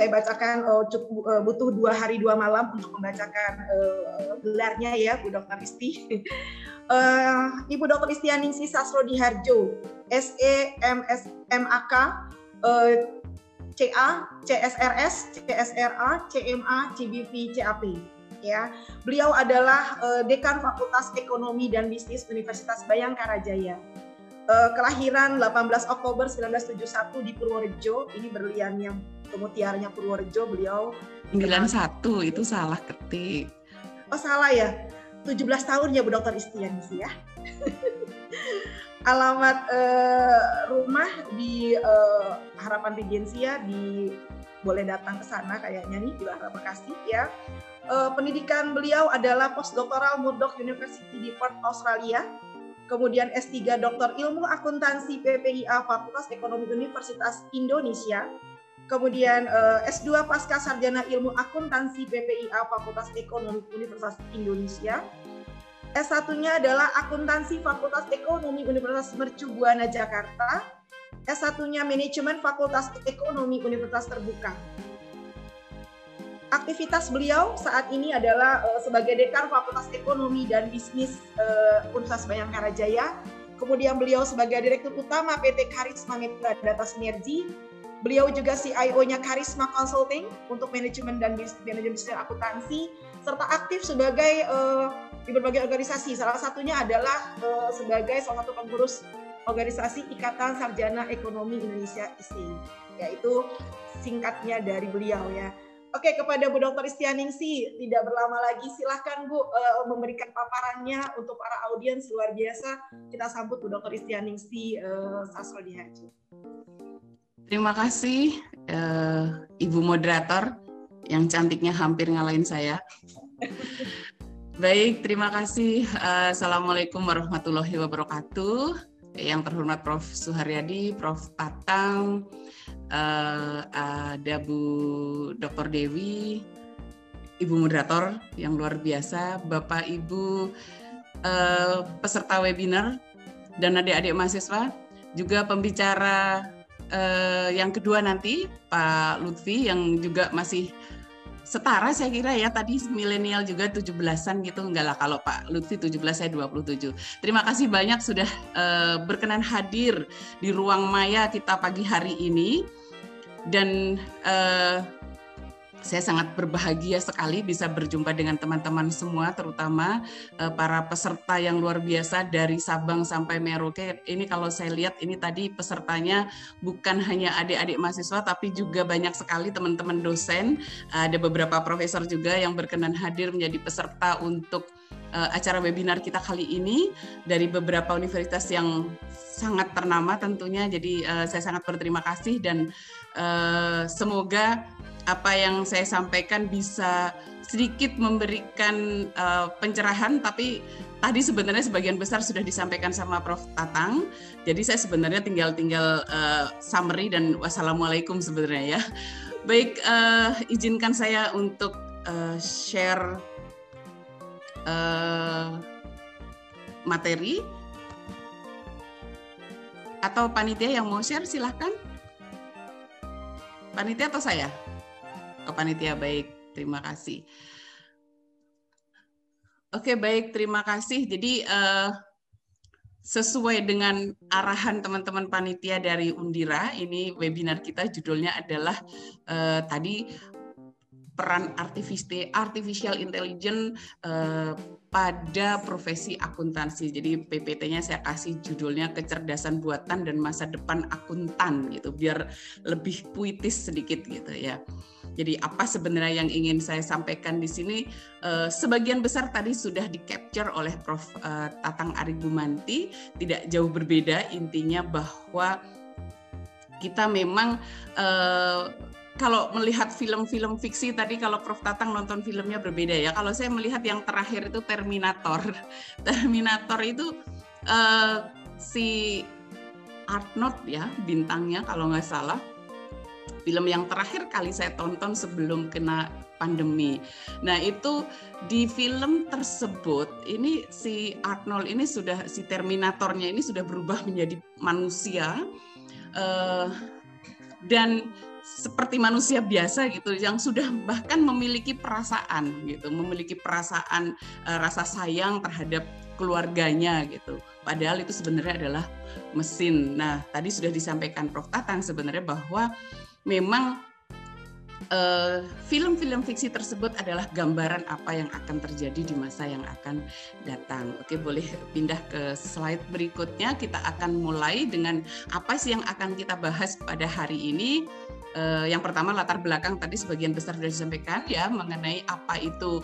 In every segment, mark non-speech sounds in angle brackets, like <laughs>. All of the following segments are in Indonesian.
saya bacakan uh, cukup uh, butuh dua hari dua malam untuk membacakan uh, gelarnya ya Bu Dr. Isti. uh, <laughs> Ibu Dr. Istianingsi Sasro Diharjo, SE MS uh, CA, CSRS, CSRA, CMA, CBV, CAP. Ya, beliau adalah uh, Dekan Fakultas Ekonomi dan Bisnis Universitas Bayangkara Jaya. Uh, kelahiran 18 Oktober 1971 di Purworejo. Ini berlian kemutiaranya Purworejo. Beliau 91 itu salah ketik. Oh salah ya. 17 tahun ya Bu Dokter Istian sih ya. <laughs> Alamat uh, rumah di uh, Harapan Regensia di boleh datang ke sana kayaknya nih di Harapan Bekasi ya uh, pendidikan beliau adalah postdoktoral Murdoch University di Perth, Australia. Kemudian S3 Doktor Ilmu Akuntansi PPIA Fakultas Ekonomi Universitas Indonesia. Kemudian uh, eh, S2 Pasca Sarjana Ilmu Akuntansi PPIA Fakultas Ekonomi Universitas Indonesia. S1-nya adalah Akuntansi Fakultas Ekonomi Universitas Mercu Buana Jakarta. S1-nya Manajemen Fakultas Ekonomi Universitas Terbuka aktivitas beliau saat ini adalah uh, sebagai dekan Fakultas Ekonomi dan Bisnis uh, Universitas Bayangkara Jaya. Kemudian beliau sebagai Direktur Utama PT Karisma Mitra Data Sinergi. Beliau juga CIO-nya Karisma Consulting untuk manajemen dan manajemen akuntansi serta aktif sebagai uh, di berbagai organisasi. Salah satunya adalah uh, sebagai salah satu pengurus organisasi Ikatan Sarjana Ekonomi Indonesia ISI, yaitu singkatnya dari beliau ya. Oke, kepada Bu Dr. Istianingsi, tidak berlama lagi silahkan Bu uh, memberikan paparannya untuk para audiens luar biasa. Kita sambut Bu Dr. Istianingsi uh, Sasro Dihaji. Terima kasih uh, Ibu moderator yang cantiknya hampir ngalahin saya. Baik, terima kasih. Assalamualaikum warahmatullahi wabarakatuh. Yang terhormat Prof. Suharyadi, Prof. Tatang, uh, ada Bu Dr. Dewi, Ibu moderator yang luar biasa, Bapak Ibu uh, peserta webinar dan adik-adik mahasiswa, juga pembicara uh, yang kedua nanti Pak Lutfi yang juga masih setara saya kira ya tadi milenial juga 17-an gitu enggak lah kalau Pak Lutfi 17 saya 27. Terima kasih banyak sudah uh, berkenan hadir di ruang maya kita pagi hari ini dan uh, saya sangat berbahagia sekali bisa berjumpa dengan teman-teman semua, terutama uh, para peserta yang luar biasa dari Sabang sampai Merauke. Ini kalau saya lihat ini tadi pesertanya bukan hanya adik-adik mahasiswa, tapi juga banyak sekali teman-teman dosen. ada beberapa profesor juga yang berkenan hadir menjadi peserta untuk uh, acara webinar kita kali ini dari beberapa universitas yang sangat ternama tentunya. Jadi uh, saya sangat berterima kasih dan semoga apa yang saya sampaikan bisa sedikit memberikan uh, pencerahan tapi tadi sebenarnya sebagian besar sudah disampaikan sama Prof. Tatang. Jadi saya sebenarnya tinggal tinggal uh, summary dan wassalamualaikum sebenarnya ya. Baik uh, izinkan saya untuk uh, share uh, materi. Atau panitia yang mau share silahkan Panitia atau saya? Ke panitia baik, terima kasih. Oke baik, terima kasih. Jadi uh, sesuai dengan arahan teman-teman panitia dari Undira, ini webinar kita judulnya adalah uh, tadi peran artificial intelligence uh, pada profesi akuntansi. Jadi PPT-nya saya kasih judulnya kecerdasan buatan dan masa depan akuntan gitu, biar lebih puitis sedikit gitu ya. Jadi apa sebenarnya yang ingin saya sampaikan di sini? Uh, sebagian besar tadi sudah di capture oleh Prof. Uh, Tatang Arigumanti, tidak jauh berbeda intinya bahwa kita memang uh, kalau melihat film-film fiksi tadi kalau Prof Tatang nonton filmnya berbeda ya. Kalau saya melihat yang terakhir itu Terminator. <laughs> Terminator itu uh, si Arnold ya bintangnya kalau nggak salah. Film yang terakhir kali saya tonton sebelum kena pandemi. Nah itu di film tersebut ini si Arnold ini sudah si Terminatornya ini sudah berubah menjadi manusia uh, dan seperti manusia biasa gitu yang sudah bahkan memiliki perasaan gitu, memiliki perasaan uh, rasa sayang terhadap keluarganya gitu. Padahal itu sebenarnya adalah mesin. Nah, tadi sudah disampaikan Prof Tatang sebenarnya bahwa memang Eh, film-film uh, fiksi tersebut adalah gambaran apa yang akan terjadi di masa yang akan datang. Oke, boleh pindah ke slide berikutnya. Kita akan mulai dengan apa sih yang akan kita bahas pada hari ini. Uh, yang pertama latar belakang tadi sebagian besar sudah disampaikan ya mengenai apa itu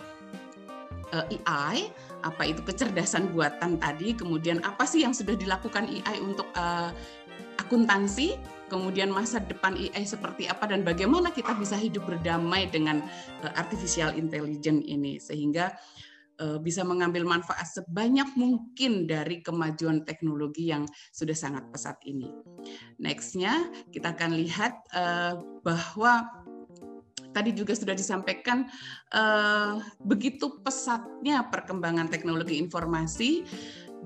eh, AI, apa itu kecerdasan buatan tadi, kemudian apa sih yang sudah dilakukan AI untuk uh, akuntansi, kemudian masa depan AI seperti apa dan bagaimana kita bisa hidup berdamai dengan uh, artificial intelligence ini. Sehingga bisa mengambil manfaat sebanyak mungkin dari kemajuan teknologi yang sudah sangat pesat ini. Nextnya kita akan lihat uh, bahwa tadi juga sudah disampaikan uh, begitu pesatnya perkembangan teknologi informasi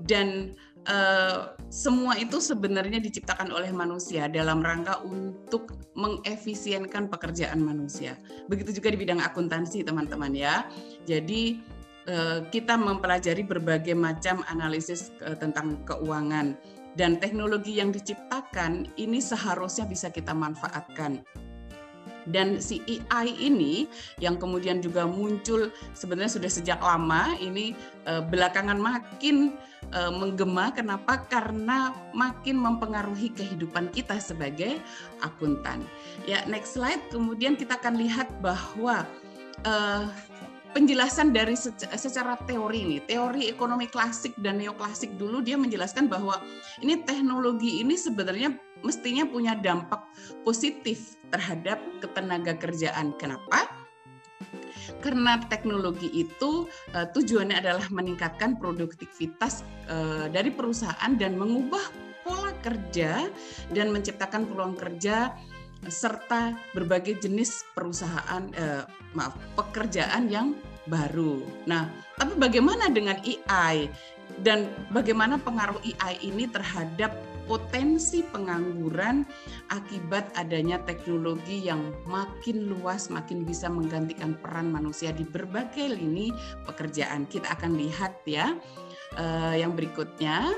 dan Uh, semua itu sebenarnya diciptakan oleh manusia dalam rangka untuk mengefisienkan pekerjaan manusia. Begitu juga di bidang akuntansi, teman-teman ya. Jadi kita mempelajari berbagai macam analisis uh, tentang keuangan. Dan teknologi yang diciptakan ini seharusnya bisa kita manfaatkan. Dan si AI ini yang kemudian juga muncul sebenarnya sudah sejak lama ini uh, belakangan makin menggema. Kenapa? Karena makin mempengaruhi kehidupan kita sebagai akuntan. Ya next slide. Kemudian kita akan lihat bahwa uh, penjelasan dari secara teori ini, teori ekonomi klasik dan neoklasik dulu dia menjelaskan bahwa ini teknologi ini sebenarnya mestinya punya dampak positif terhadap ketenaga kerjaan. Kenapa? Karena teknologi itu uh, tujuannya adalah meningkatkan produktivitas uh, dari perusahaan dan mengubah pola kerja dan menciptakan peluang kerja serta berbagai jenis perusahaan eh, maaf pekerjaan yang baru. Nah, tapi bagaimana dengan AI dan bagaimana pengaruh AI ini terhadap potensi pengangguran akibat adanya teknologi yang makin luas, makin bisa menggantikan peran manusia di berbagai lini pekerjaan. Kita akan lihat ya uh, yang berikutnya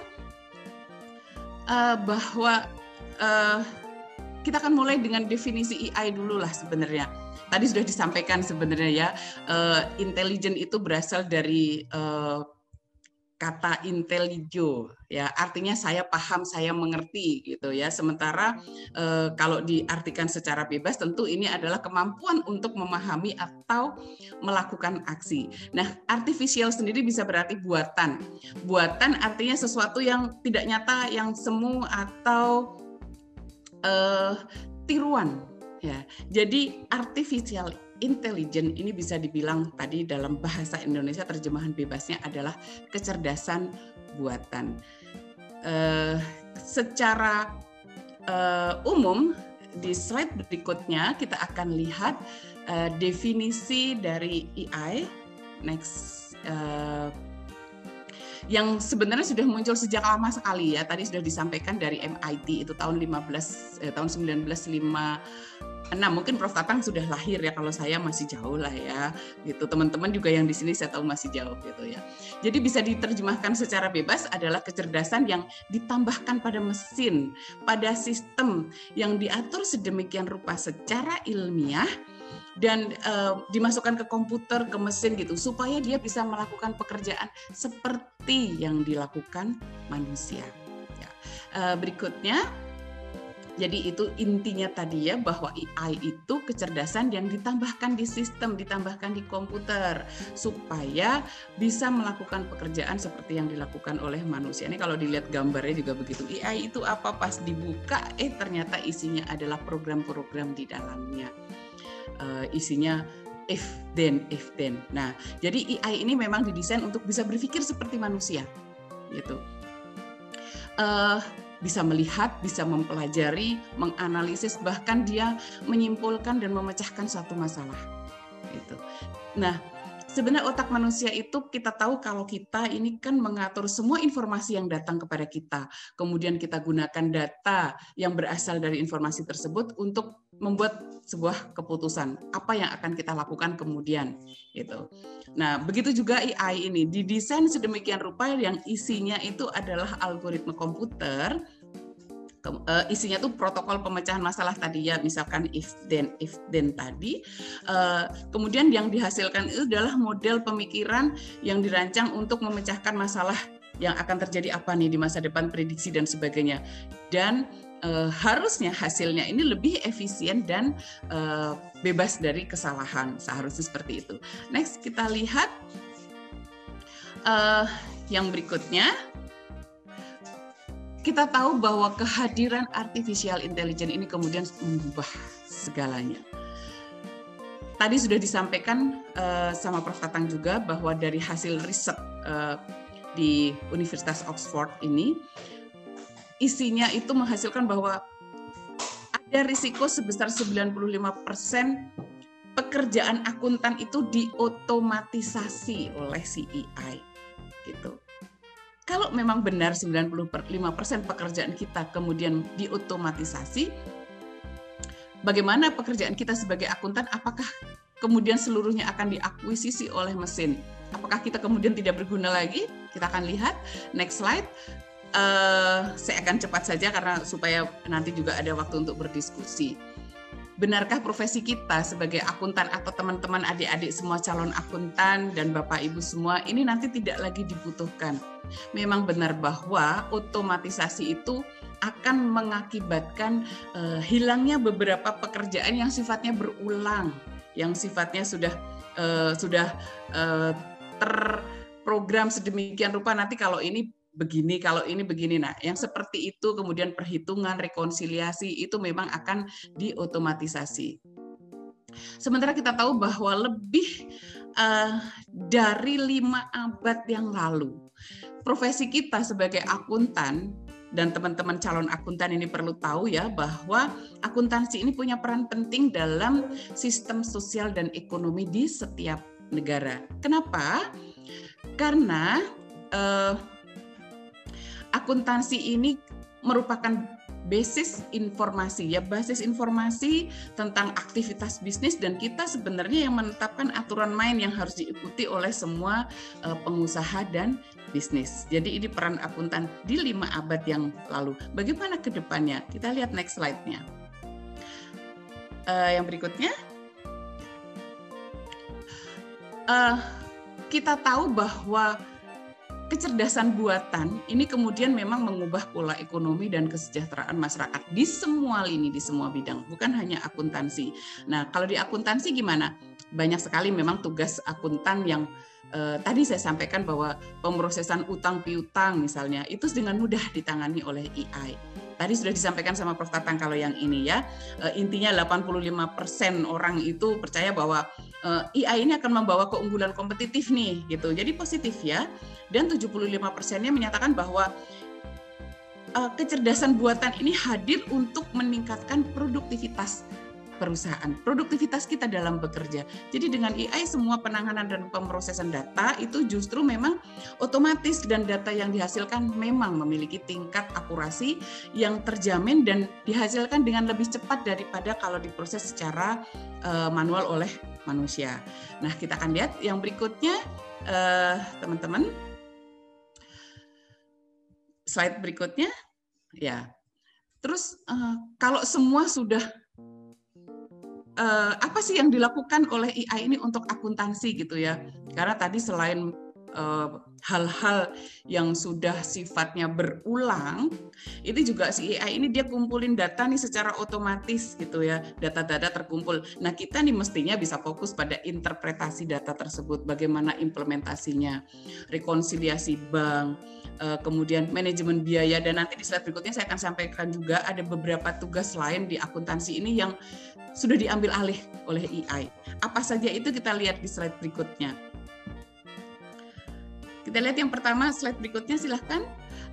uh, bahwa uh, kita akan mulai dengan definisi AI dulu lah sebenarnya. Tadi sudah disampaikan sebenarnya ya, uh, intelligent itu berasal dari uh, kata intelligio ya. Artinya saya paham saya mengerti gitu ya. Sementara uh, kalau diartikan secara bebas tentu ini adalah kemampuan untuk memahami atau melakukan aksi. Nah artificial sendiri bisa berarti buatan. Buatan artinya sesuatu yang tidak nyata yang semu atau uh, tiruan ya. Jadi artificial intelligence ini bisa dibilang tadi dalam bahasa Indonesia terjemahan bebasnya adalah kecerdasan buatan. Uh, secara uh, umum di slide berikutnya kita akan lihat uh, definisi dari AI. Next uh, yang sebenarnya sudah muncul sejak lama sekali ya. Tadi sudah disampaikan dari MIT itu tahun 15 eh, tahun 1905 Nah, mungkin Prof Tatang sudah lahir ya kalau saya masih jauh lah ya. Gitu. Teman-teman juga yang di sini saya tahu masih jauh gitu ya. Jadi bisa diterjemahkan secara bebas adalah kecerdasan yang ditambahkan pada mesin, pada sistem yang diatur sedemikian rupa secara ilmiah dan uh, dimasukkan ke komputer, ke mesin gitu, supaya dia bisa melakukan pekerjaan seperti yang dilakukan manusia. Ya. Uh, berikutnya, jadi itu intinya tadi ya bahwa AI itu kecerdasan yang ditambahkan di sistem, ditambahkan di komputer supaya bisa melakukan pekerjaan seperti yang dilakukan oleh manusia. Ini kalau dilihat gambarnya juga begitu. AI itu apa pas dibuka eh ternyata isinya adalah program-program di dalamnya uh, isinya if then if then. Nah, jadi AI ini memang didesain untuk bisa berpikir seperti manusia, gitu. Uh, bisa melihat, bisa mempelajari, menganalisis, bahkan dia menyimpulkan dan memecahkan suatu masalah. Gitu. Nah, sebenarnya otak manusia itu kita tahu kalau kita ini kan mengatur semua informasi yang datang kepada kita. Kemudian kita gunakan data yang berasal dari informasi tersebut untuk membuat sebuah keputusan. Apa yang akan kita lakukan kemudian gitu. Nah, begitu juga AI ini. Didesain sedemikian rupa yang isinya itu adalah algoritma komputer. Uh, isinya tuh protokol pemecahan masalah tadi ya misalkan if then if then tadi. Uh, kemudian yang dihasilkan itu adalah model pemikiran yang dirancang untuk memecahkan masalah yang akan terjadi apa nih di masa depan prediksi dan sebagainya. Dan uh, harusnya hasilnya ini lebih efisien dan uh, bebas dari kesalahan seharusnya seperti itu next kita lihat uh, yang berikutnya kita tahu bahwa kehadiran artificial intelligence ini kemudian mengubah segalanya. Tadi sudah disampaikan uh, sama Prof. Tatang juga bahwa dari hasil riset uh, di Universitas Oxford ini, isinya itu menghasilkan bahwa ada risiko sebesar 95 persen pekerjaan akuntan itu diotomatisasi oleh CEI gitu. Kalau memang benar 95% pekerjaan kita kemudian diotomatisasi, bagaimana pekerjaan kita sebagai akuntan? Apakah kemudian seluruhnya akan diakuisisi oleh mesin? Apakah kita kemudian tidak berguna lagi? Kita akan lihat. Next slide. Uh, saya akan cepat saja karena supaya nanti juga ada waktu untuk berdiskusi benarkah profesi kita sebagai akuntan atau teman-teman adik-adik semua calon akuntan dan Bapak Ibu semua ini nanti tidak lagi dibutuhkan. Memang benar bahwa otomatisasi itu akan mengakibatkan uh, hilangnya beberapa pekerjaan yang sifatnya berulang, yang sifatnya sudah uh, sudah uh, terprogram sedemikian rupa nanti kalau ini begini, kalau ini begini. Nah, yang seperti itu kemudian perhitungan, rekonsiliasi itu memang akan diotomatisasi. Sementara kita tahu bahwa lebih uh, dari lima abad yang lalu, profesi kita sebagai akuntan dan teman-teman calon akuntan ini perlu tahu ya bahwa akuntansi ini punya peran penting dalam sistem sosial dan ekonomi di setiap negara. Kenapa? Karena uh, akuntansi ini merupakan basis informasi ya basis informasi tentang aktivitas bisnis dan kita sebenarnya yang menetapkan aturan main yang harus diikuti oleh semua uh, pengusaha dan bisnis. Jadi ini peran akuntan di lima abad yang lalu. Bagaimana ke depannya? Kita lihat next slide-nya. Uh, yang berikutnya. Uh, kita tahu bahwa kecerdasan buatan ini kemudian memang mengubah pola ekonomi dan kesejahteraan masyarakat di semua lini, di semua bidang, bukan hanya akuntansi. Nah, kalau di akuntansi gimana? Banyak sekali memang tugas akuntan yang eh, tadi saya sampaikan bahwa pemrosesan utang piutang misalnya itu dengan mudah ditangani oleh AI tadi sudah disampaikan sama Prof. Tatang kalau yang ini ya. E, intinya 85% orang itu percaya bahwa e, eh, AI ini akan membawa keunggulan kompetitif nih gitu. Jadi positif ya. Dan 75 persennya menyatakan bahwa e, kecerdasan buatan ini hadir untuk meningkatkan produktivitas perusahaan, produktivitas kita dalam bekerja. Jadi dengan AI semua penanganan dan pemrosesan data itu justru memang otomatis dan data yang dihasilkan memang memiliki tingkat akurasi yang terjamin dan dihasilkan dengan lebih cepat daripada kalau diproses secara uh, manual oleh manusia. Nah, kita akan lihat yang berikutnya uh, teman-teman. Slide berikutnya. Ya. Terus uh, kalau semua sudah uh, apa sih yang dilakukan oleh AI ini untuk akuntansi gitu ya? Karena tadi selain eh, hal-hal yang sudah sifatnya berulang, itu juga si AI ini dia kumpulin data nih secara otomatis gitu ya, data-data terkumpul. Nah kita nih mestinya bisa fokus pada interpretasi data tersebut, bagaimana implementasinya, rekonsiliasi bank, uh, kemudian manajemen biaya, dan nanti di slide berikutnya saya akan sampaikan juga ada beberapa tugas lain di akuntansi ini yang sudah diambil alih oleh AI. Apa saja itu kita lihat di slide berikutnya. Kita lihat yang pertama, slide berikutnya silahkan.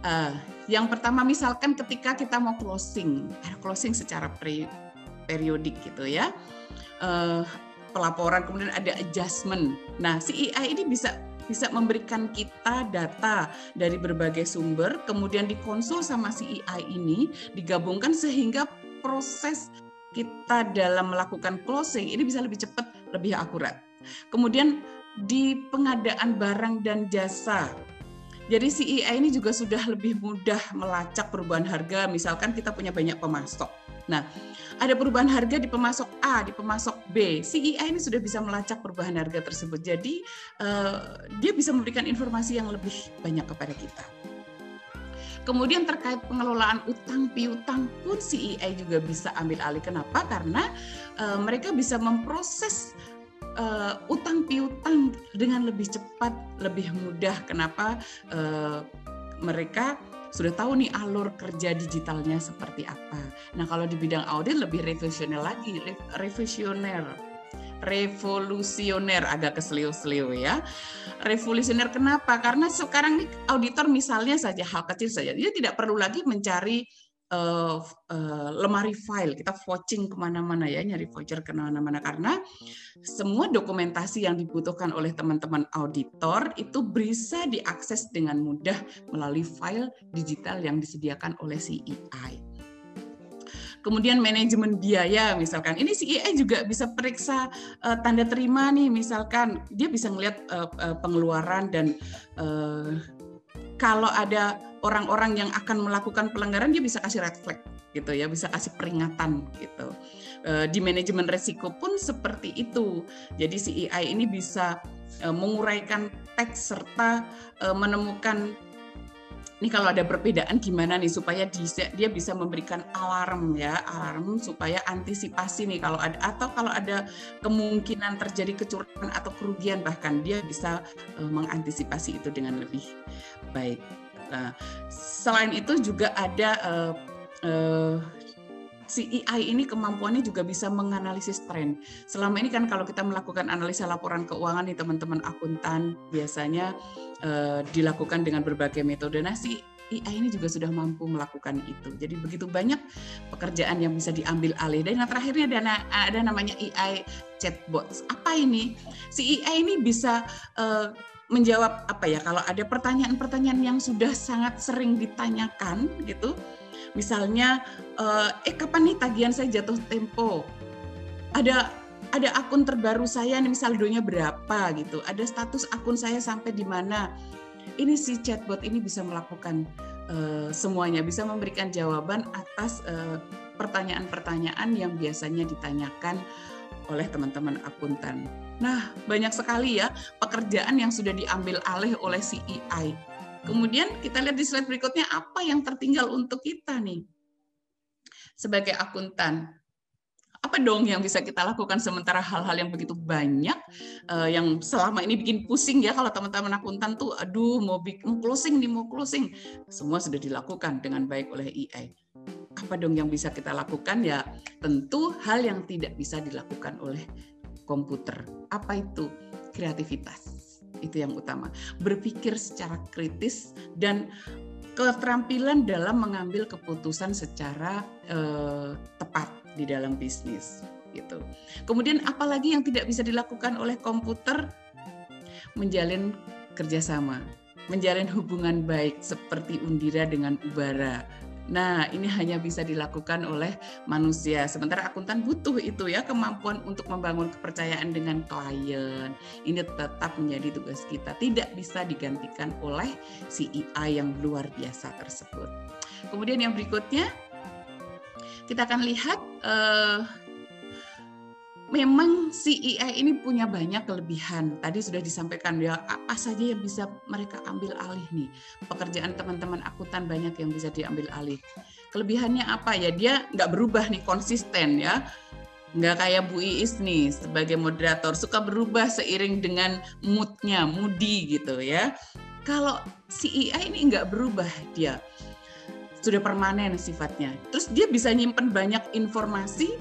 Uh, yang pertama misalkan ketika kita mau closing, closing secara pre periodik gitu ya. Uh, pelaporan kemudian ada adjustment. Nah, AI ini bisa bisa memberikan kita data dari berbagai sumber, kemudian dikonsul sama AI ini, digabungkan sehingga proses kita dalam melakukan closing ini bisa lebih cepat, lebih akurat. Kemudian di pengadaan barang dan jasa. Jadi CEI ini juga sudah lebih mudah melacak perubahan harga, misalkan kita punya banyak pemasok. Nah, ada perubahan harga di pemasok A, di pemasok B. CEI ini sudah bisa melacak perubahan harga tersebut. Jadi, uh, dia bisa memberikan informasi yang lebih banyak kepada kita. Kemudian terkait pengelolaan utang piutang pun CEI juga bisa ambil alih. Kenapa? Karena uh, mereka bisa memproses uh, utang piutang dengan lebih cepat, lebih mudah. Kenapa? Uh, mereka sudah tahu nih alur kerja digitalnya seperti apa. Nah kalau di bidang audit lebih revisioner lagi, revisioner revolusioner agak keselio-selio ya. Revolusioner kenapa? Karena sekarang auditor misalnya saja hal kecil saja, dia tidak perlu lagi mencari uh, uh, lemari file kita vouching ke mana-mana ya nyari voucher ke mana-mana karena semua dokumentasi yang dibutuhkan oleh teman-teman auditor itu bisa diakses dengan mudah melalui file digital yang disediakan oleh CEI. Kemudian manajemen biaya misalkan. Ini CEI juga bisa periksa uh, tanda terima nih misalkan dia bisa melihat uh, uh, pengeluaran dan uh, kalau ada orang-orang yang akan melakukan pelanggaran dia bisa kasih red flag gitu ya, bisa kasih peringatan gitu. Di manajemen resiko pun seperti itu. Jadi CEI ini bisa menguraikan teks serta menemukan ini kalau ada perbedaan gimana nih supaya dia bisa memberikan alarm ya alarm supaya antisipasi nih kalau ada atau kalau ada kemungkinan terjadi kecurangan atau kerugian bahkan dia bisa uh, mengantisipasi itu dengan lebih baik. Nah, selain itu juga ada uh, uh, si EI ini kemampuannya juga bisa menganalisis tren. Selama ini kan kalau kita melakukan analisa laporan keuangan nih teman-teman akuntan biasanya uh, dilakukan dengan berbagai metode. Nah, si AI ini juga sudah mampu melakukan itu. Jadi begitu banyak pekerjaan yang bisa diambil alih. Dan yang terakhirnya ada, ada namanya AI chatbots. Apa ini? Si AI ini bisa uh, menjawab apa ya? Kalau ada pertanyaan-pertanyaan yang sudah sangat sering ditanyakan gitu. Misalnya, uh, eh kapan nih tagihan saya jatuh tempo? Ada ada akun terbaru saya nih misal saldonya berapa gitu, ada status akun saya sampai di mana. Ini si chatbot ini bisa melakukan uh, semuanya, bisa memberikan jawaban atas pertanyaan pertanyaan-pertanyaan yang biasanya ditanyakan oleh teman-teman akuntan. Nah, banyak sekali ya pekerjaan yang sudah diambil alih oleh CEI. Kemudian kita lihat di slide berikutnya apa yang tertinggal untuk kita nih? Sebagai akuntan apa dong yang bisa kita lakukan sementara hal-hal yang begitu banyak uh, yang selama ini bikin pusing ya kalau teman-teman akuntan tuh aduh mau bikin closing nih mau closing. Semua sudah dilakukan dengan baik oleh EI apa dong yang bisa kita lakukan? Ya tentu hal yang tidak bisa dilakukan oleh komputer. Apa itu? Kreativitas itu yang utama berpikir secara kritis dan keterampilan dalam mengambil keputusan secara uh, tepat di dalam bisnis gitu. Kemudian apalagi yang tidak bisa dilakukan oleh komputer menjalin kerjasama, menjalin hubungan baik seperti Undira dengan Ubara. Nah, ini hanya bisa dilakukan oleh manusia. Sementara akuntan butuh itu ya kemampuan untuk membangun kepercayaan dengan klien. Ini tetap menjadi tugas kita. Tidak bisa digantikan oleh CEI yang luar biasa tersebut. Kemudian yang berikutnya kita akan lihat uh, memang AI ini punya banyak kelebihan. Tadi sudah disampaikan ya apa saja yang bisa mereka ambil alih nih. Pekerjaan teman-teman akuntan banyak yang bisa diambil alih. Kelebihannya apa ya? Dia nggak berubah nih konsisten ya. Nggak kayak Bu Iis nih sebagai moderator suka berubah seiring dengan moodnya, moody gitu ya. Kalau AI ini nggak berubah dia sudah permanen sifatnya. Terus dia bisa nyimpen banyak informasi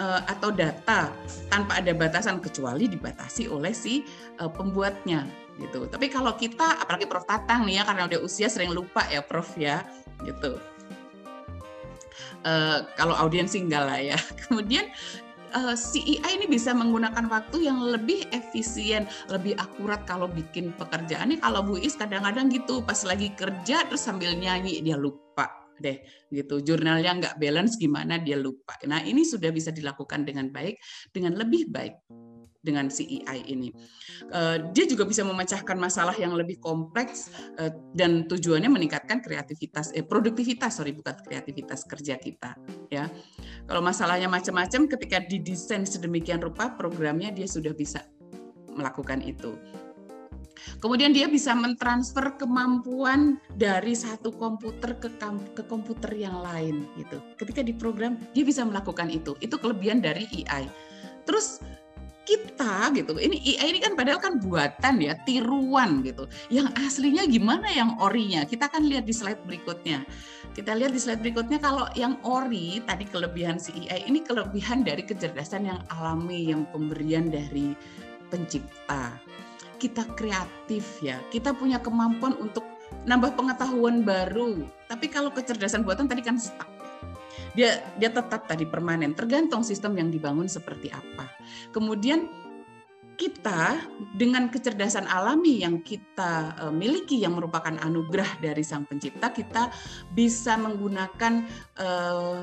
uh, atau data tanpa ada batasan kecuali dibatasi oleh si uh, pembuatnya gitu. Tapi kalau kita apalagi Prof Tatang nih ya karena udah usia sering lupa ya Prof ya gitu. Uh, kalau audiens enggak lah ya. <laughs> Kemudian uh, CEI ini bisa menggunakan waktu yang lebih efisien, lebih akurat kalau bikin pekerjaan. Ini kalau Bu Is kadang-kadang gitu pas lagi kerja terus sambil nyanyi dia lupa deh gitu. Jurnalnya nggak balance gimana dia lupa. Nah ini sudah bisa dilakukan dengan baik dengan lebih baik dengan CEI ini. Uh, dia juga bisa memecahkan masalah yang lebih kompleks uh, dan tujuannya meningkatkan kreativitas eh produktivitas sorry bukan kreativitas kerja kita ya. Kalau masalahnya macam-macam ketika didesain sedemikian rupa programnya dia sudah bisa melakukan itu Kemudian dia bisa mentransfer kemampuan dari satu komputer ke, ke komputer yang lain gitu. Ketika diprogram dia bisa melakukan itu. Itu kelebihan dari AI. Terus kita gitu. Ini AI ini kan padahal kan buatan ya, tiruan gitu. Yang aslinya gimana yang orinya? Kita akan lihat di slide berikutnya. Kita lihat di slide berikutnya kalau yang ori tadi kelebihan si AI ini kelebihan dari kecerdasan yang alami yang pemberian dari pencipta kita kreatif ya, kita punya kemampuan untuk nambah pengetahuan baru. Tapi kalau kecerdasan buatan tadi kan stuck. Dia dia tetap tadi permanen, tergantung sistem yang dibangun seperti apa. Kemudian kita dengan kecerdasan alami yang kita e, miliki yang merupakan anugerah dari sang pencipta kita bisa menggunakan e,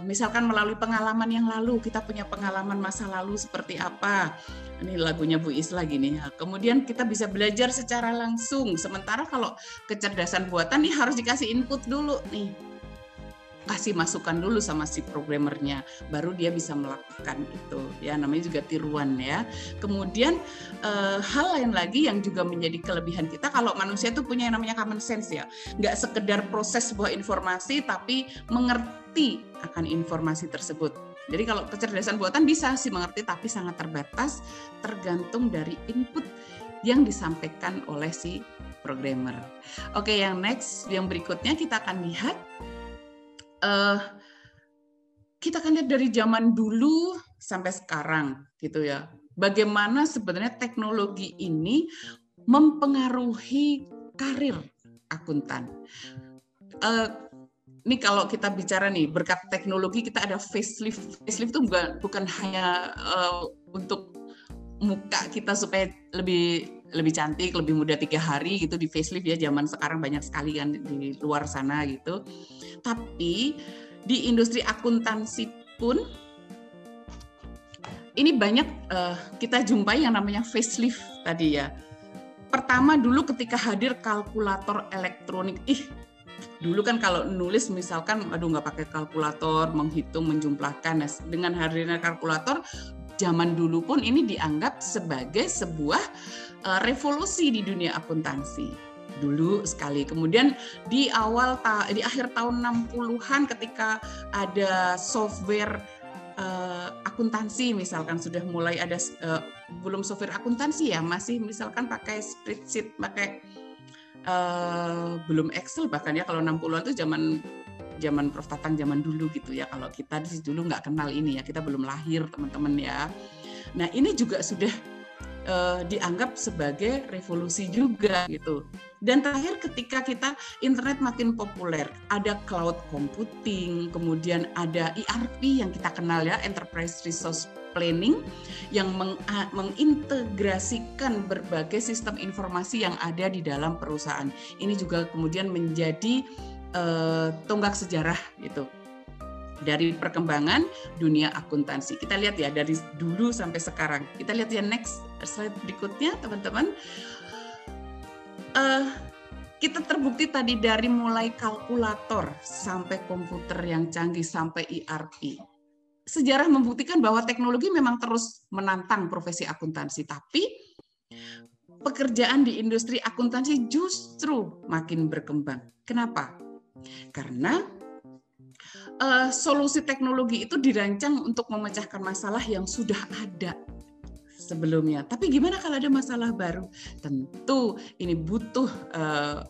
misalkan melalui pengalaman yang lalu kita punya pengalaman masa lalu seperti apa. Ini lagunya Bu Is lagi nih kemudian kita bisa belajar secara langsung. Sementara kalau kecerdasan buatan nih harus dikasih input dulu nih kasih masukan dulu sama si programmernya baru dia bisa melakukan itu. Ya namanya juga tiruan ya. Kemudian eh, hal lain lagi yang juga menjadi kelebihan kita kalau manusia itu punya yang namanya common sense ya. Nggak sekedar proses sebuah informasi tapi mengerti akan informasi tersebut. Jadi kalau kecerdasan buatan bisa sih mengerti tapi sangat terbatas tergantung dari input yang disampaikan oleh si programmer. Oke, yang next, yang berikutnya kita akan lihat uh, kita kan lihat dari zaman dulu sampai sekarang gitu ya. Bagaimana sebenarnya teknologi ini mempengaruhi karir akuntan. Uh, ini kalau kita bicara nih berkat teknologi kita ada facelift. Facelift itu bukan bukan hanya uh, untuk muka kita supaya lebih lebih cantik, lebih muda tiga hari gitu di facelift ya zaman sekarang banyak sekali kan di luar sana gitu. Tapi di industri akuntansi pun ini banyak uh, kita jumpai yang namanya facelift tadi ya. Pertama dulu ketika hadir kalkulator elektronik, ih dulu kan kalau nulis misalkan aduh nggak pakai kalkulator menghitung menjumlahkan nah, dengan hadirnya kalkulator zaman dulu pun ini dianggap sebagai sebuah uh, revolusi di dunia akuntansi dulu sekali. Kemudian di awal di akhir tahun 60-an ketika ada software uh, akuntansi misalkan sudah mulai ada uh, belum software akuntansi ya, masih misalkan pakai spreadsheet, pakai uh, belum Excel bahkan ya kalau 60-an itu zaman zaman Prof Tatang zaman dulu gitu ya. Kalau kita di dulu nggak kenal ini ya, kita belum lahir teman-teman ya. Nah ini juga sudah uh, dianggap sebagai revolusi juga gitu. Dan terakhir ketika kita internet makin populer, ada cloud computing, kemudian ada ERP yang kita kenal ya, Enterprise Resource Planning yang meng mengintegrasikan berbagai sistem informasi yang ada di dalam perusahaan. Ini juga kemudian menjadi uh, tonggak sejarah gitu dari perkembangan dunia akuntansi. Kita lihat ya dari dulu sampai sekarang. Kita lihat ya next slide berikutnya teman-teman. Uh, kita terbukti tadi dari mulai kalkulator sampai komputer yang canggih sampai ERP. Sejarah membuktikan bahwa teknologi memang terus menantang profesi akuntansi, tapi pekerjaan di industri akuntansi justru makin berkembang. Kenapa? Karena uh, solusi teknologi itu dirancang untuk memecahkan masalah yang sudah ada sebelumnya. Tapi gimana kalau ada masalah baru? Tentu ini butuh uh,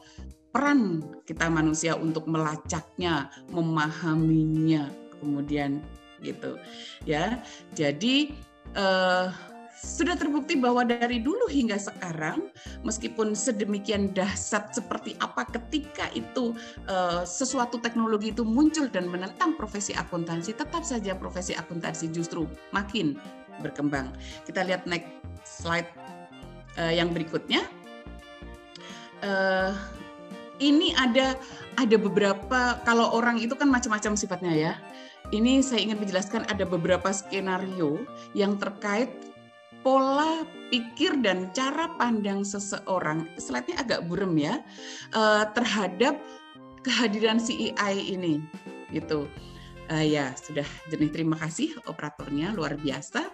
peran kita manusia untuk melacaknya, memahaminya, kemudian gitu ya. Jadi uh, sudah terbukti bahwa dari dulu hingga sekarang, meskipun sedemikian dahsyat seperti apa ketika itu uh, sesuatu teknologi itu muncul dan menentang profesi akuntansi, tetap saja profesi akuntansi justru makin berkembang. Kita lihat next slide uh, yang berikutnya. Uh, ini ada ada beberapa kalau orang itu kan macam-macam sifatnya ya. Ini saya ingin menjelaskan ada beberapa skenario yang terkait pola pikir dan cara pandang seseorang, slide-nya agak burem ya, eh, terhadap kehadiran CEI ini, gitu. Uh, ya sudah jernih terima kasih operatornya luar biasa.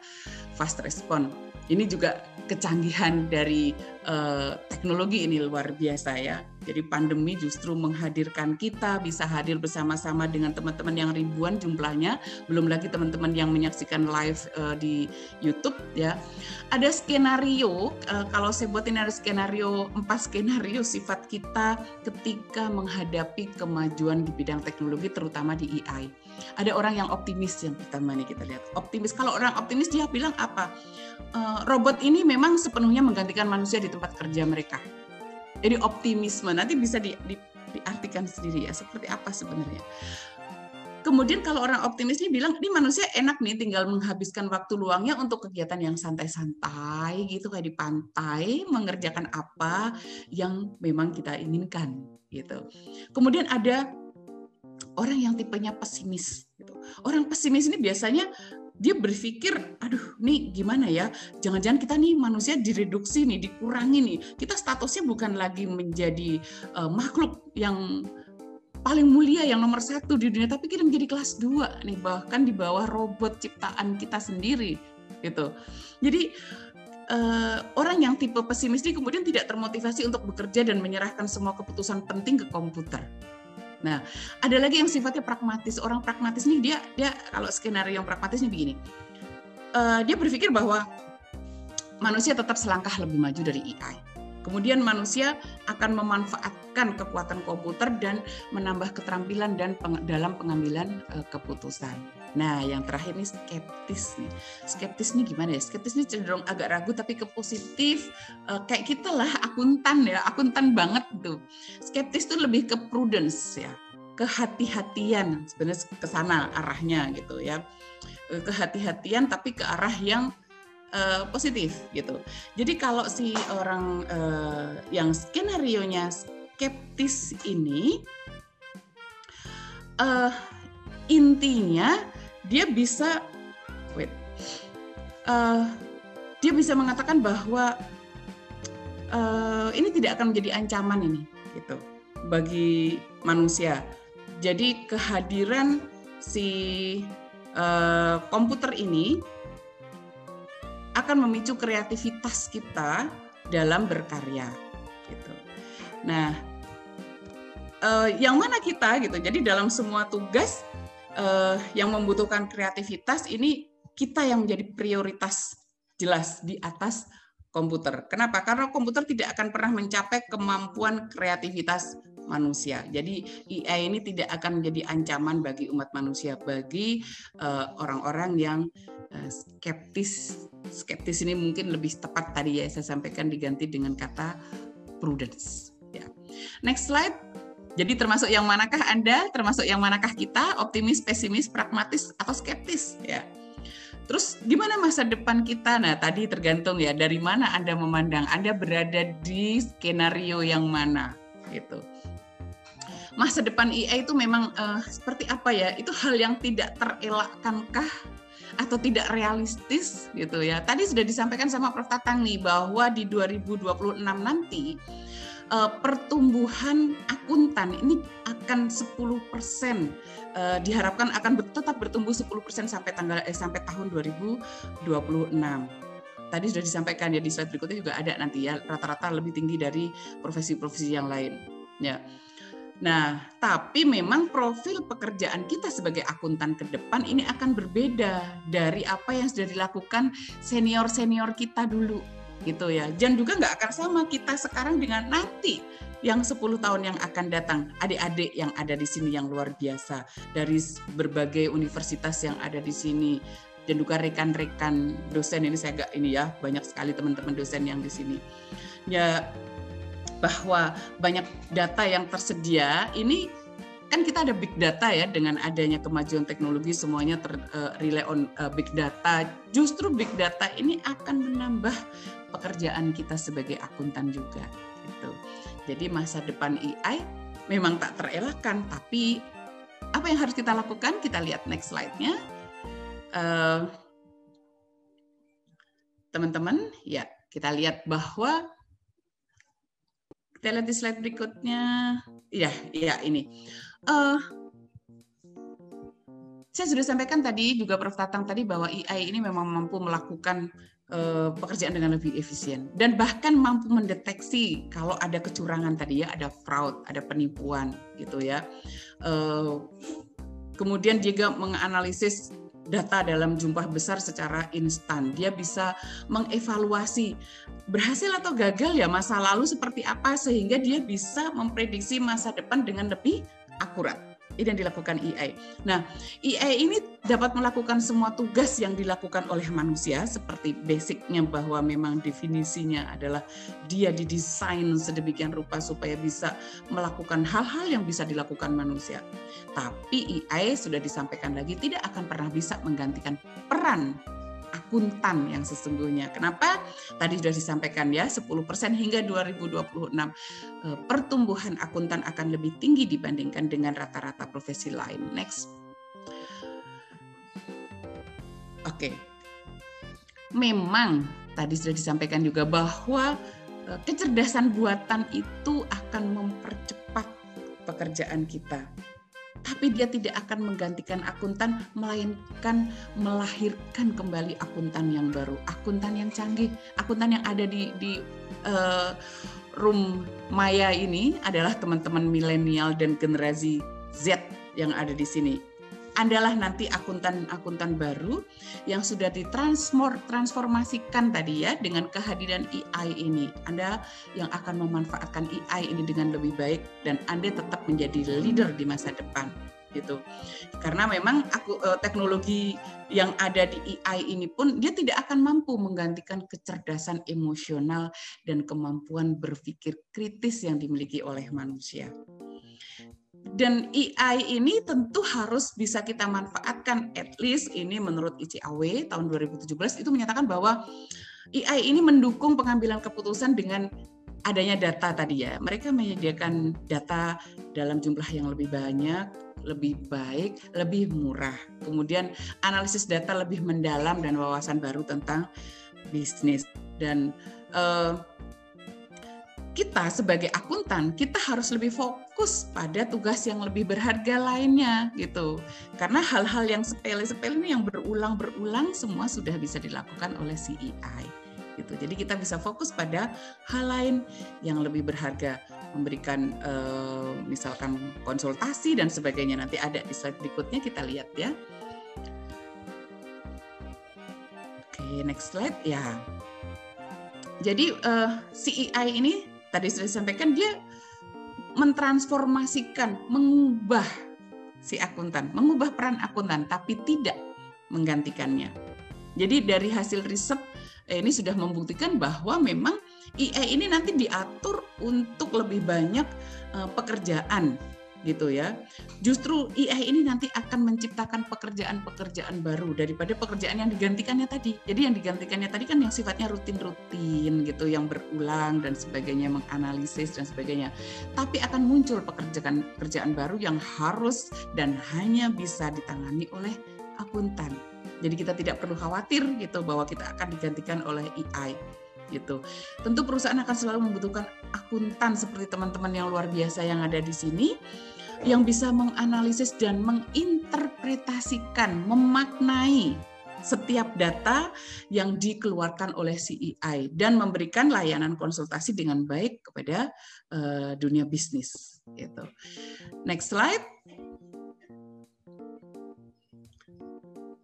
Fast respon ini juga kecanggihan dari uh, teknologi ini luar biasa ya. Jadi pandemi justru menghadirkan kita bisa hadir bersama-sama dengan teman-teman yang ribuan jumlahnya, belum lagi teman-teman yang menyaksikan live uh, di YouTube ya. Ada skenario uh, kalau saya buat ini ada skenario empat skenario sifat kita ketika menghadapi kemajuan di bidang teknologi terutama di AI. Ada orang yang optimis yang pertama nih kita lihat. Optimis kalau orang optimis dia bilang apa? Eh, robot ini memang sepenuhnya menggantikan manusia di tempat kerja mereka. Jadi optimisme nanti bisa di, di, diartikan sendiri ya seperti apa sebenarnya. Kemudian kalau orang optimis ini bilang ini manusia enak nih tinggal menghabiskan waktu luangnya untuk kegiatan yang santai-santai gitu kayak di pantai mengerjakan apa yang memang kita inginkan gitu. Kemudian ada orang yang tipenya pesimis gitu. Orang pesimis ini biasanya dia berpikir, aduh, nih gimana ya? Jangan-jangan kita nih manusia direduksi nih, dikurangi nih. Kita statusnya bukan lagi menjadi uh, makhluk yang paling mulia yang nomor satu di dunia, tapi kita menjadi kelas dua nih, bahkan di bawah robot ciptaan kita sendiri, gitu. Jadi uh, orang yang tipe pesimis ini kemudian tidak termotivasi untuk bekerja dan menyerahkan semua keputusan penting ke komputer Nah, ada lagi yang sifatnya pragmatis. Orang pragmatis nih dia dia kalau skenario yang pragmatis nih begini. Uh, dia berpikir bahwa manusia tetap selangkah lebih maju dari AI. Kemudian manusia akan memanfaatkan kekuatan komputer dan menambah keterampilan dan peng, dalam pengambilan uh, keputusan. Nah, yang terakhir nih skeptis nih. Skeptis nih gimana ya? Skeptis nih cenderung agak ragu tapi ke positif. Uh, kayak kita lah akuntan ya, akuntan banget tuh. Skeptis tuh lebih ke prudence ya, kehati-hatian sebenarnya ke sana arahnya gitu ya. Eh, kehati-hatian tapi ke arah yang uh, positif gitu. Jadi kalau si orang uh, yang skenario nya skeptis ini uh, intinya dia bisa wait uh, dia bisa mengatakan bahwa uh, ini tidak akan menjadi ancaman ini gitu bagi manusia. Jadi kehadiran si uh, komputer ini akan memicu kreativitas kita dalam berkarya gitu. Nah, eh, yang mana kita gitu. Jadi dalam semua tugas eh, yang membutuhkan kreativitas ini kita yang menjadi prioritas jelas di atas komputer. Kenapa? Karena komputer tidak akan pernah mencapai kemampuan kreativitas manusia. Jadi AI ini tidak akan menjadi ancaman bagi umat manusia, bagi eh, orang-orang uh, yang uh, skeptis. Skeptis ini mungkin lebih tepat tadi ya saya sampaikan diganti dengan kata prudence. Ya. Next slide. Jadi termasuk yang manakah Anda? Termasuk yang manakah kita? Optimis, pesimis, pragmatis, atau skeptis? Ya. Terus gimana masa depan kita? Nah, tadi tergantung ya dari mana Anda memandang. Anda berada di skenario yang mana gitu masa depan IA itu memang uh, seperti apa ya? Itu hal yang tidak terelakkankah atau tidak realistis gitu ya. Tadi sudah disampaikan sama Prof Tatang nih bahwa di 2026 nanti uh, pertumbuhan akuntan ini akan 10% uh, eh, diharapkan akan tetap bertumbuh 10% sampai tanggal eh, sampai tahun 2026 tadi sudah disampaikan ya di slide berikutnya juga ada nanti ya rata-rata lebih tinggi dari profesi-profesi yang lain. Ya. Nah, tapi memang profil pekerjaan kita sebagai akuntan ke depan ini akan berbeda dari apa yang sudah dilakukan senior-senior kita dulu gitu ya. Dan juga nggak akan sama kita sekarang dengan nanti yang 10 tahun yang akan datang. Adik-adik yang ada di sini yang luar biasa dari berbagai universitas yang ada di sini dan juga rekan-rekan dosen ini saya agak ini ya banyak sekali teman-teman dosen yang di sini. Ya bahwa banyak data yang tersedia ini kan kita ada big data ya dengan adanya kemajuan teknologi semuanya ter, uh, rely on uh, big data. Justru big data ini akan menambah pekerjaan kita sebagai akuntan juga Gitu. Jadi masa depan AI memang tak terelakkan, tapi apa yang harus kita lakukan? Kita lihat next slide-nya. Uh, teman-teman, ya kita lihat bahwa kita lihat di slide berikutnya. Ya, ya ini. Uh, saya sudah sampaikan tadi juga Prof Tatang tadi bahwa AI ini memang mampu melakukan pekerjaan dengan lebih efisien dan bahkan mampu mendeteksi kalau ada kecurangan tadi ya, ada fraud, ada penipuan gitu ya. Uh, kemudian juga menganalisis data dalam jumlah besar secara instan. Dia bisa mengevaluasi berhasil atau gagal ya masa lalu seperti apa sehingga dia bisa memprediksi masa depan dengan lebih akurat. Ini yang dilakukan AI. Nah, AI ini dapat melakukan semua tugas yang dilakukan oleh manusia seperti basicnya bahwa memang definisinya adalah dia didesain sedemikian rupa supaya bisa melakukan hal-hal yang bisa dilakukan manusia. Tapi AI sudah disampaikan lagi tidak akan pernah bisa menggantikan peran akuntan yang sesungguhnya. Kenapa? Tadi sudah disampaikan ya, 10% hingga 2026 eh, pertumbuhan akuntan akan lebih tinggi dibandingkan dengan rata-rata profesi lain. Next. Oke. Memang tadi sudah disampaikan juga bahwa eh, kecerdasan buatan itu akan mempercepat pekerjaan kita tapi dia tidak akan menggantikan akuntan, melainkan melahirkan kembali akuntan yang baru, akuntan yang canggih, akuntan yang ada di di uh, room Maya ini adalah teman-teman milenial dan generasi Z yang ada di sini adalah nanti akuntan-akuntan baru yang sudah ditransformasikan tadi ya dengan kehadiran AI ini. Anda yang akan memanfaatkan AI ini dengan lebih baik dan Anda tetap menjadi leader di masa depan gitu. Karena memang aku eh, teknologi yang ada di AI ini pun dia tidak akan mampu menggantikan kecerdasan emosional dan kemampuan berpikir kritis yang dimiliki oleh manusia dan AI ini tentu harus bisa kita manfaatkan at least ini menurut ICAW tahun 2017 itu menyatakan bahwa AI ini mendukung pengambilan keputusan dengan adanya data tadi ya. Mereka menyediakan data dalam jumlah yang lebih banyak, lebih baik, lebih murah. Kemudian analisis data lebih mendalam dan wawasan baru tentang bisnis dan uh, kita sebagai akuntan kita harus lebih fokus pada tugas yang lebih berharga lainnya gitu. Karena hal-hal yang sepele-sepele ini yang berulang-berulang semua sudah bisa dilakukan oleh CEI gitu. Jadi kita bisa fokus pada hal lain yang lebih berharga. Memberikan eh, misalkan konsultasi dan sebagainya. Nanti ada di slide berikutnya kita lihat ya. Oke next slide. Ya. Jadi uh, eh, CEI ini tadi sudah disampaikan dia mentransformasikan, mengubah si akuntan, mengubah peran akuntan, tapi tidak menggantikannya. Jadi dari hasil riset eh, ini sudah membuktikan bahwa memang IE ini nanti diatur untuk lebih banyak eh, pekerjaan gitu ya. Justru AI ini nanti akan menciptakan pekerjaan-pekerjaan baru daripada pekerjaan yang digantikannya tadi. Jadi yang digantikannya tadi kan yang sifatnya rutin-rutin gitu, yang berulang dan sebagainya, menganalisis dan sebagainya. Tapi akan muncul pekerjaan-pekerjaan baru yang harus dan hanya bisa ditangani oleh akuntan. Jadi kita tidak perlu khawatir gitu bahwa kita akan digantikan oleh AI gitu. Tentu perusahaan akan selalu membutuhkan akuntan seperti teman-teman yang luar biasa yang ada di sini yang bisa menganalisis dan menginterpretasikan, memaknai setiap data yang dikeluarkan oleh CEI dan memberikan layanan konsultasi dengan baik kepada uh, dunia bisnis. Gitu. Next slide.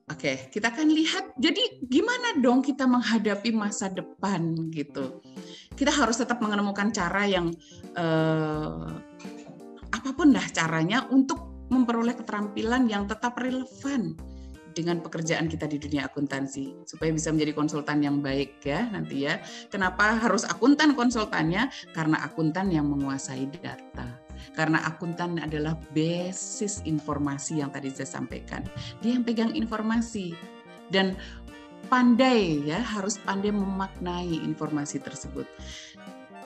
Oke, kita akan lihat. Jadi gimana dong kita menghadapi masa depan gitu? Kita harus tetap menemukan cara yang uh, apa pun dah caranya untuk memperoleh keterampilan yang tetap relevan dengan pekerjaan kita di dunia akuntansi supaya bisa menjadi konsultan yang baik ya nanti ya. Kenapa harus akuntan konsultannya? Karena akuntan yang menguasai data. Karena akuntan adalah basis informasi yang tadi saya sampaikan. Dia yang pegang informasi dan pandai ya harus pandai memaknai informasi tersebut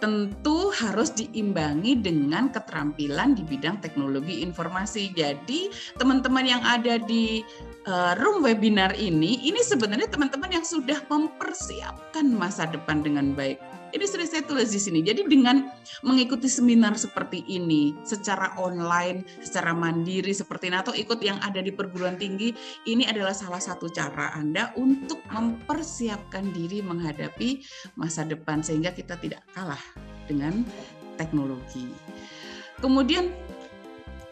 tentu harus diimbangi dengan keterampilan di bidang teknologi informasi. Jadi teman-teman yang ada di uh, room webinar ini, ini sebenarnya teman-teman yang sudah mempersiapkan masa depan dengan baik ini sudah saya tulis di sini. Jadi dengan mengikuti seminar seperti ini secara online, secara mandiri seperti ini atau ikut yang ada di perguruan tinggi, ini adalah salah satu cara Anda untuk mempersiapkan diri menghadapi masa depan sehingga kita tidak kalah dengan teknologi. Kemudian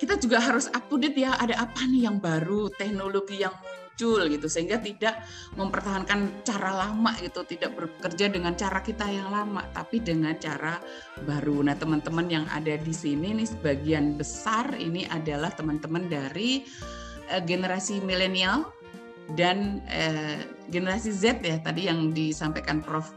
kita juga harus up to date ya, ada apa nih yang baru, teknologi yang muncul gitu sehingga tidak mempertahankan cara lama gitu tidak bekerja dengan cara kita yang lama tapi dengan cara baru. Nah teman-teman yang ada di sini nih sebagian besar ini adalah teman-teman dari uh, generasi milenial dan uh, generasi Z ya tadi yang disampaikan Prof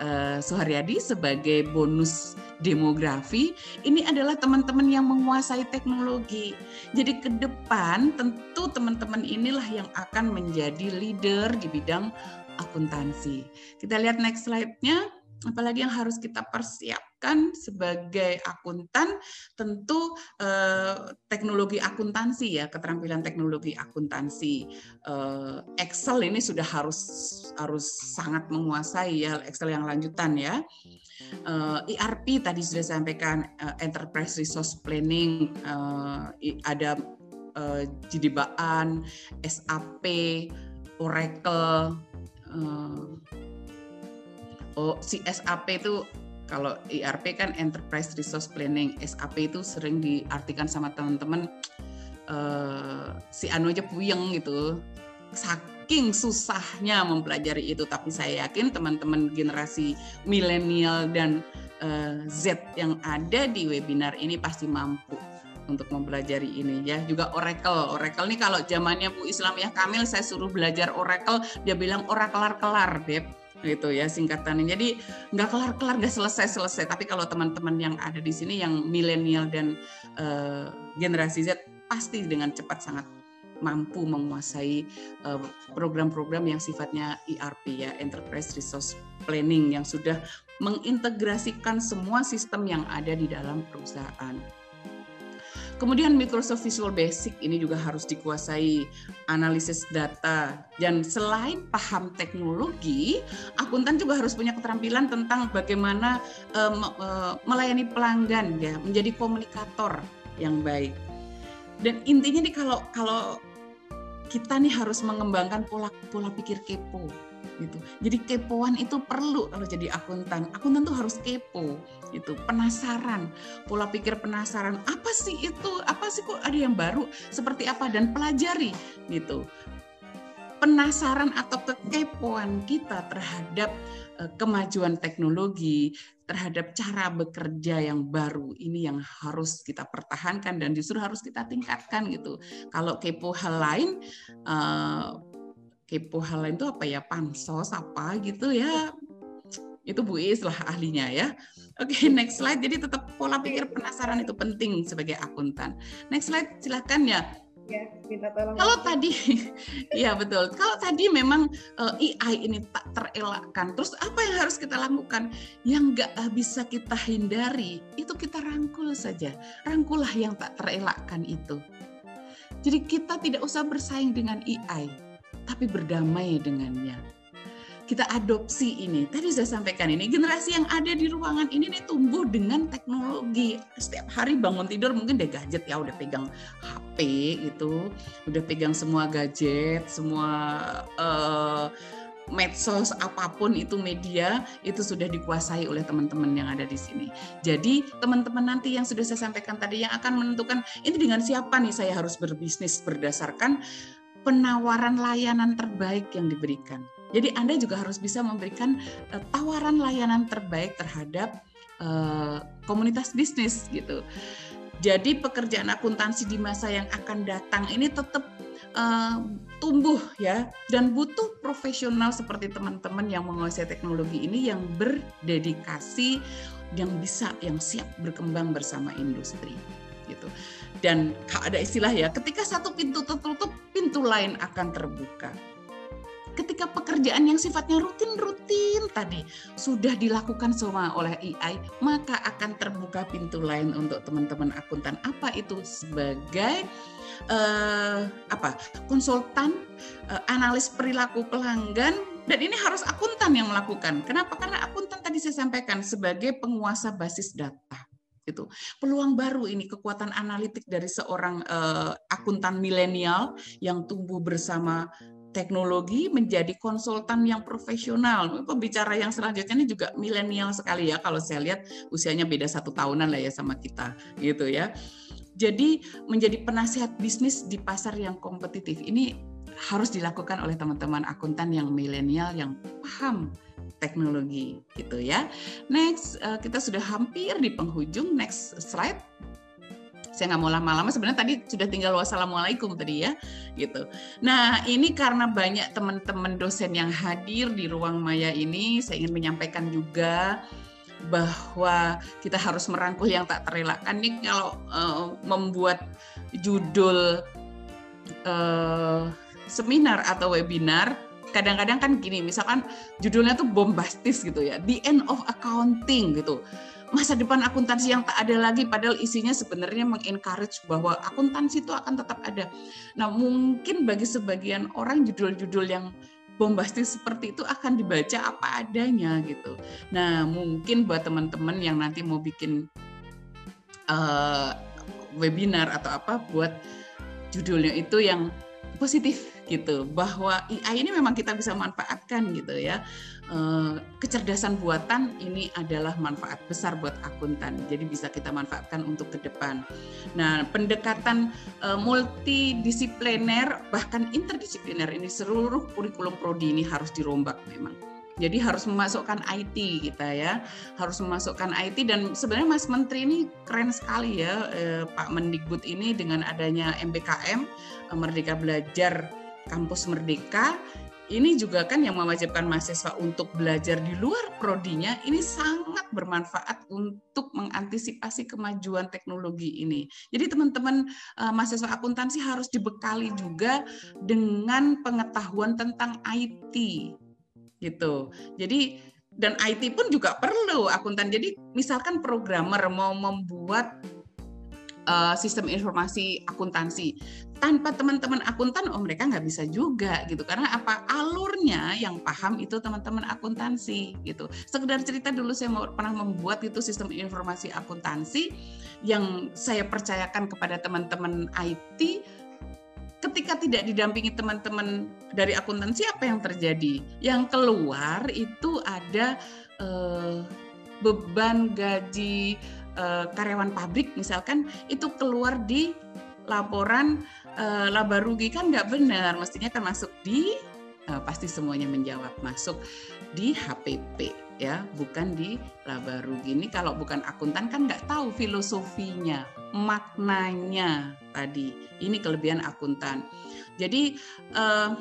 uh, Suharyadi sebagai bonus demografi, ini adalah teman-teman yang menguasai teknologi. Jadi ke depan tentu teman-teman inilah yang akan menjadi leader di bidang akuntansi. Kita lihat next slide-nya apalagi yang harus kita persiapkan sebagai akuntan tentu eh, teknologi akuntansi ya keterampilan teknologi akuntansi. Eh, Excel ini sudah harus harus sangat menguasai ya Excel yang lanjutan ya. Eh, ERP tadi sudah sampaikan eh, Enterprise Resource Planning eh, ada eh, Jidibaan SAP Oracle eh, oh si SAP itu kalau ERP kan Enterprise Resource Planning, SAP itu sering diartikan sama teman-teman uh, si anu aja puyeng gitu. Saking susahnya mempelajari itu, tapi saya yakin teman-teman generasi milenial dan uh, Z yang ada di webinar ini pasti mampu untuk mempelajari ini ya. Juga Oracle. Oracle ini kalau zamannya Bu Islam ya Kamil saya suruh belajar Oracle dia bilang ora kelar-kelar Beb gitu ya singkatannya. Jadi nggak kelar-kelar, nggak selesai-selesai. Tapi kalau teman-teman yang ada di sini yang milenial dan uh, generasi Z pasti dengan cepat sangat mampu menguasai eh, program-program uh, yang sifatnya ERP ya, Enterprise Resource Planning yang sudah mengintegrasikan semua sistem yang ada di dalam perusahaan. Kemudian Microsoft Visual Basic ini juga harus dikuasai analisis data dan selain paham teknologi, akuntan juga harus punya keterampilan tentang bagaimana uh, melayani pelanggan ya, menjadi komunikator yang baik. Dan intinya nih kalau kalau kita nih harus mengembangkan pola pola pikir kepo gitu. Jadi kepoan itu perlu kalau jadi akuntan. Akuntan tuh harus kepo gitu, penasaran, pola pikir penasaran. Apa sih itu? Apa sih kok ada yang baru? Seperti apa dan pelajari gitu. Penasaran atau kekepoan kita terhadap uh, kemajuan teknologi, terhadap cara bekerja yang baru ini yang harus kita pertahankan dan justru harus kita tingkatkan gitu. Kalau kepo hal lain uh, kepo hal lain itu apa ya pansos apa gitu ya itu Bu Is lah ahlinya ya. Oke, okay, next slide. Jadi tetap pola pikir penasaran itu penting sebagai akuntan. Next slide, silakan ya. Ya, minta tolong. Kalau tadi, <laughs> ya betul. Kalau tadi memang uh, eh, AI ini tak terelakkan, terus apa yang harus kita lakukan? Yang nggak bisa kita hindari, itu kita rangkul saja. Rangkulah yang tak terelakkan itu. Jadi kita tidak usah bersaing dengan AI tapi berdamai dengannya. Kita adopsi ini. Tadi saya sampaikan ini, generasi yang ada di ruangan ini nih tumbuh dengan teknologi. Setiap hari bangun tidur mungkin deh gadget ya, udah pegang HP gitu, udah pegang semua gadget, semua uh, medsos apa pun itu media itu sudah dikuasai oleh teman-teman yang ada di sini. Jadi teman-teman nanti yang sudah saya sampaikan tadi yang akan menentukan ini dengan siapa nih saya harus berbisnis berdasarkan penawaran layanan terbaik yang diberikan. Jadi Anda juga harus bisa memberikan uh, tawaran layanan terbaik terhadap uh, komunitas bisnis gitu. Jadi pekerjaan akuntansi di masa yang akan datang ini tetap uh, tumbuh ya. Dan butuh profesional seperti teman-teman yang menguasai teknologi ini yang berdedikasi yang bisa yang siap berkembang bersama industri gitu. Dan ada istilah ya ketika satu pintu tertutup pintu lain akan terbuka ketika pekerjaan yang sifatnya rutin-rutin tadi sudah dilakukan semua oleh AI, maka akan terbuka pintu lain untuk teman-teman akuntan. Apa itu sebagai uh, apa konsultan uh, analis perilaku pelanggan dan ini harus akuntan yang melakukan. Kenapa? Karena akuntan tadi saya sampaikan sebagai penguasa basis data itu peluang baru ini kekuatan analitik dari seorang uh, akuntan milenial yang tumbuh bersama teknologi menjadi konsultan yang profesional. Pembicara yang selanjutnya ini juga milenial sekali ya. Kalau saya lihat usianya beda satu tahunan lah ya sama kita gitu ya. Jadi menjadi penasihat bisnis di pasar yang kompetitif ini harus dilakukan oleh teman-teman akuntan yang milenial yang paham teknologi gitu ya. Next eh, kita sudah hampir di penghujung. Next slide saya nggak mau lama-lama. Sebenarnya tadi sudah tinggal wassalamualaikum tadi ya gitu. Nah ini karena banyak teman-teman dosen yang hadir di ruang maya ini saya ingin menyampaikan juga bahwa kita harus merangkul yang tak terelakkan. Nih kalau uh, membuat judul uh, seminar atau webinar kadang-kadang kan gini misalkan judulnya tuh bombastis gitu ya the end of accounting gitu masa depan akuntansi yang tak ada lagi padahal isinya sebenarnya mengencourage bahwa akuntansi itu akan tetap ada. Nah, mungkin bagi sebagian orang judul-judul yang bombastis seperti itu akan dibaca apa adanya gitu. Nah, mungkin buat teman-teman yang nanti mau bikin uh, webinar atau apa buat judulnya itu yang positif gitu bahwa AI ini memang kita bisa manfaatkan gitu ya Eh, kecerdasan buatan ini adalah manfaat besar buat akuntan. Jadi bisa kita manfaatkan untuk ke depan. Nah, pendekatan uh, multidisipliner bahkan interdisipliner ini seluruh kurikulum prodi ini harus dirombak memang. Jadi harus memasukkan IT kita ya, harus memasukkan IT dan sebenarnya Mas Menteri ini keren sekali ya eh, Pak Mendikbud ini dengan adanya MBKM Merdeka Belajar Kampus Merdeka ini juga kan yang mewajibkan mahasiswa untuk belajar di luar prodinya ini sangat bermanfaat untuk mengantisipasi kemajuan teknologi ini. Jadi teman-teman uh, mahasiswa akuntansi harus dibekali juga dengan pengetahuan tentang IT gitu. Jadi dan IT pun juga perlu akuntan. Jadi misalkan programmer mau membuat uh, sistem informasi akuntansi. Tanpa teman-teman akuntan, oh mereka nggak bisa juga gitu. Karena apa alurnya yang paham itu teman-teman akuntansi gitu. Sekedar cerita dulu saya mau pernah membuat itu sistem informasi akuntansi yang saya percayakan kepada teman-teman IT ketika tidak didampingi teman-teman dari akuntansi apa yang terjadi? Yang keluar itu ada eh, beban gaji uh, karyawan pabrik misalkan itu keluar di laporan uh, laba rugi kan nggak benar. Mestinya kan masuk di uh, pasti semuanya menjawab masuk di HPP ya bukan di laba rugi. Ini kalau bukan akuntan kan nggak tahu filosofinya maknanya tadi. Ini kelebihan akuntan. Jadi uh,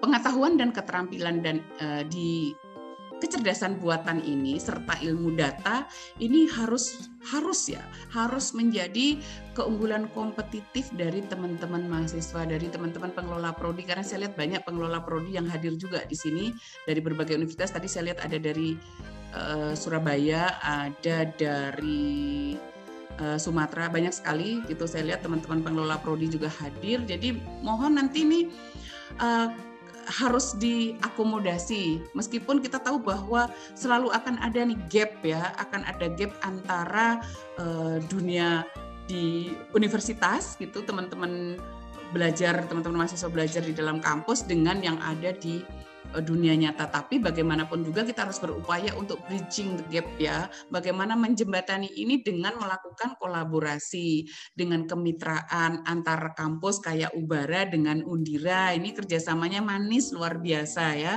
pengetahuan dan keterampilan dan uh, di kecerdasan buatan ini serta ilmu data ini harus harus ya harus menjadi keunggulan kompetitif dari teman-teman mahasiswa dari teman-teman pengelola prodi. Karena saya lihat banyak pengelola prodi yang hadir juga di sini dari berbagai universitas. Tadi saya lihat ada dari uh, Surabaya ada dari uh, Sumatera. Banyak sekali gitu saya lihat teman-teman pengelola prodi juga hadir. Jadi mohon nanti nih uh, harus diakomodasi. Meskipun kita tahu bahwa selalu akan ada nih gap ya akan ada gap antara uh, dunia di universitas gitu teman-teman belajar teman-teman mahasiswa belajar di dalam kampus dengan yang ada di dunia nyata. Tapi bagaimanapun juga kita harus berupaya untuk bridging the gap ya. Bagaimana menjembatani ini dengan melakukan kolaborasi dengan kemitraan antar kampus kayak Ubara dengan Undira. Ini kerjasamanya manis luar biasa ya.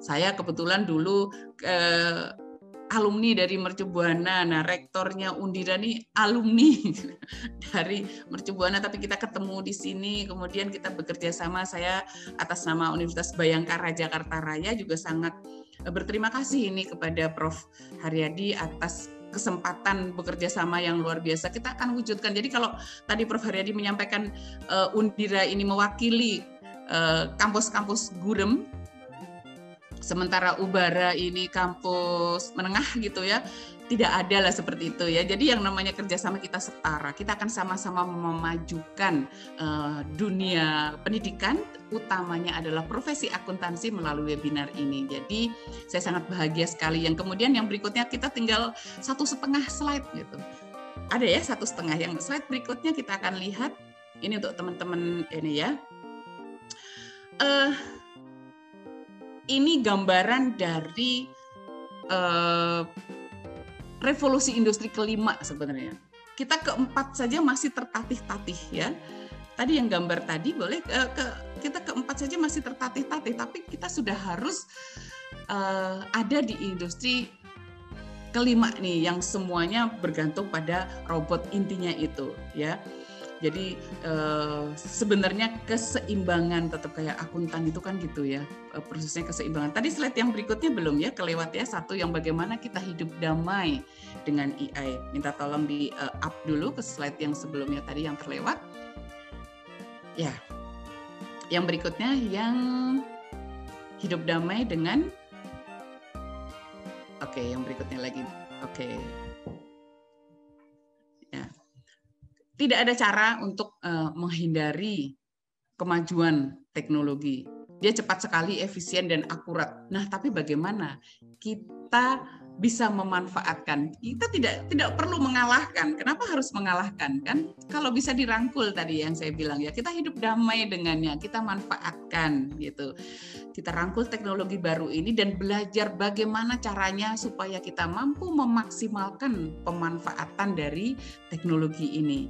Saya kebetulan dulu eh, alumni dari Mercubuana. Nah, rektornya Undira nih alumni <laughs> dari Mercubuana, tapi kita ketemu di sini, kemudian kita bekerja sama. Saya atas nama Universitas Bayangkara Jakarta Raya juga sangat eh, berterima kasih ini kepada Prof. Haryadi atas kesempatan bekerja sama yang luar biasa kita akan wujudkan. Jadi kalau tadi Prof Haryadi menyampaikan uh, Undira ini mewakili kampus-kampus gurem sementara Ubara ini kampus menengah gitu ya tidak ada lah seperti itu ya. Jadi yang namanya kerjasama kita setara kita akan sama-sama memajukan uh, dunia pendidikan utamanya adalah profesi akuntansi melalui webinar ini. Jadi saya sangat bahagia sekali. Yang kemudian yang berikutnya kita tinggal satu setengah slide gitu. Ada ya satu setengah yang slide berikutnya kita akan lihat. Ini untuk teman-teman ini ya. Uh, ini gambaran dari uh, revolusi industri kelima sebenarnya. Kita keempat saja masih tertatih-tatih ya. Tadi yang gambar tadi boleh uh, ke kita keempat saja masih tertatih-tatih, tapi kita sudah harus uh, ada di industri kelima nih yang semuanya bergantung pada robot intinya itu ya jadi eh, sebenarnya keseimbangan tetap kayak akuntan itu kan gitu ya eh, prosesnya keseimbangan. Tadi slide yang berikutnya belum ya kelewat ya satu yang bagaimana kita hidup damai dengan AI. Minta tolong di uh, up dulu ke slide yang sebelumnya tadi yang terlewat. Ya, yang berikutnya yang hidup damai dengan Oke, yang berikutnya lagi. Oke. Tidak ada cara untuk uh, menghindari kemajuan teknologi. Dia cepat sekali, efisien dan akurat. Nah, tapi bagaimana kita bisa memanfaatkan. Kita tidak tidak perlu mengalahkan. Kenapa harus mengalahkan kan? Kalau bisa dirangkul tadi yang saya bilang ya, kita hidup damai dengannya, kita manfaatkan gitu. Kita rangkul teknologi baru ini dan belajar bagaimana caranya supaya kita mampu memaksimalkan pemanfaatan dari teknologi ini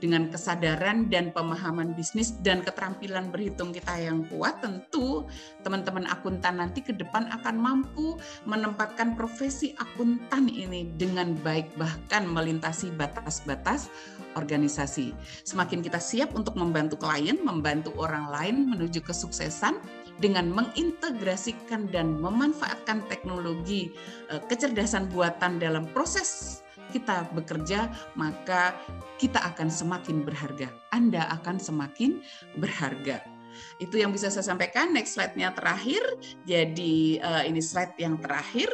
dengan kesadaran dan pemahaman bisnis dan keterampilan berhitung kita yang kuat, tentu teman-teman akuntan nanti ke depan akan mampu menempatkan profesi akuntan ini dengan baik, bahkan melintasi batas-batas organisasi. Semakin kita siap untuk membantu klien, membantu orang lain menuju kesuksesan, dengan mengintegrasikan dan memanfaatkan teknologi eh, kecerdasan buatan dalam proses kita bekerja, maka kita akan semakin berharga. Anda akan semakin berharga. Itu yang bisa saya sampaikan. Next slide-nya terakhir. Jadi uh, ini slide yang terakhir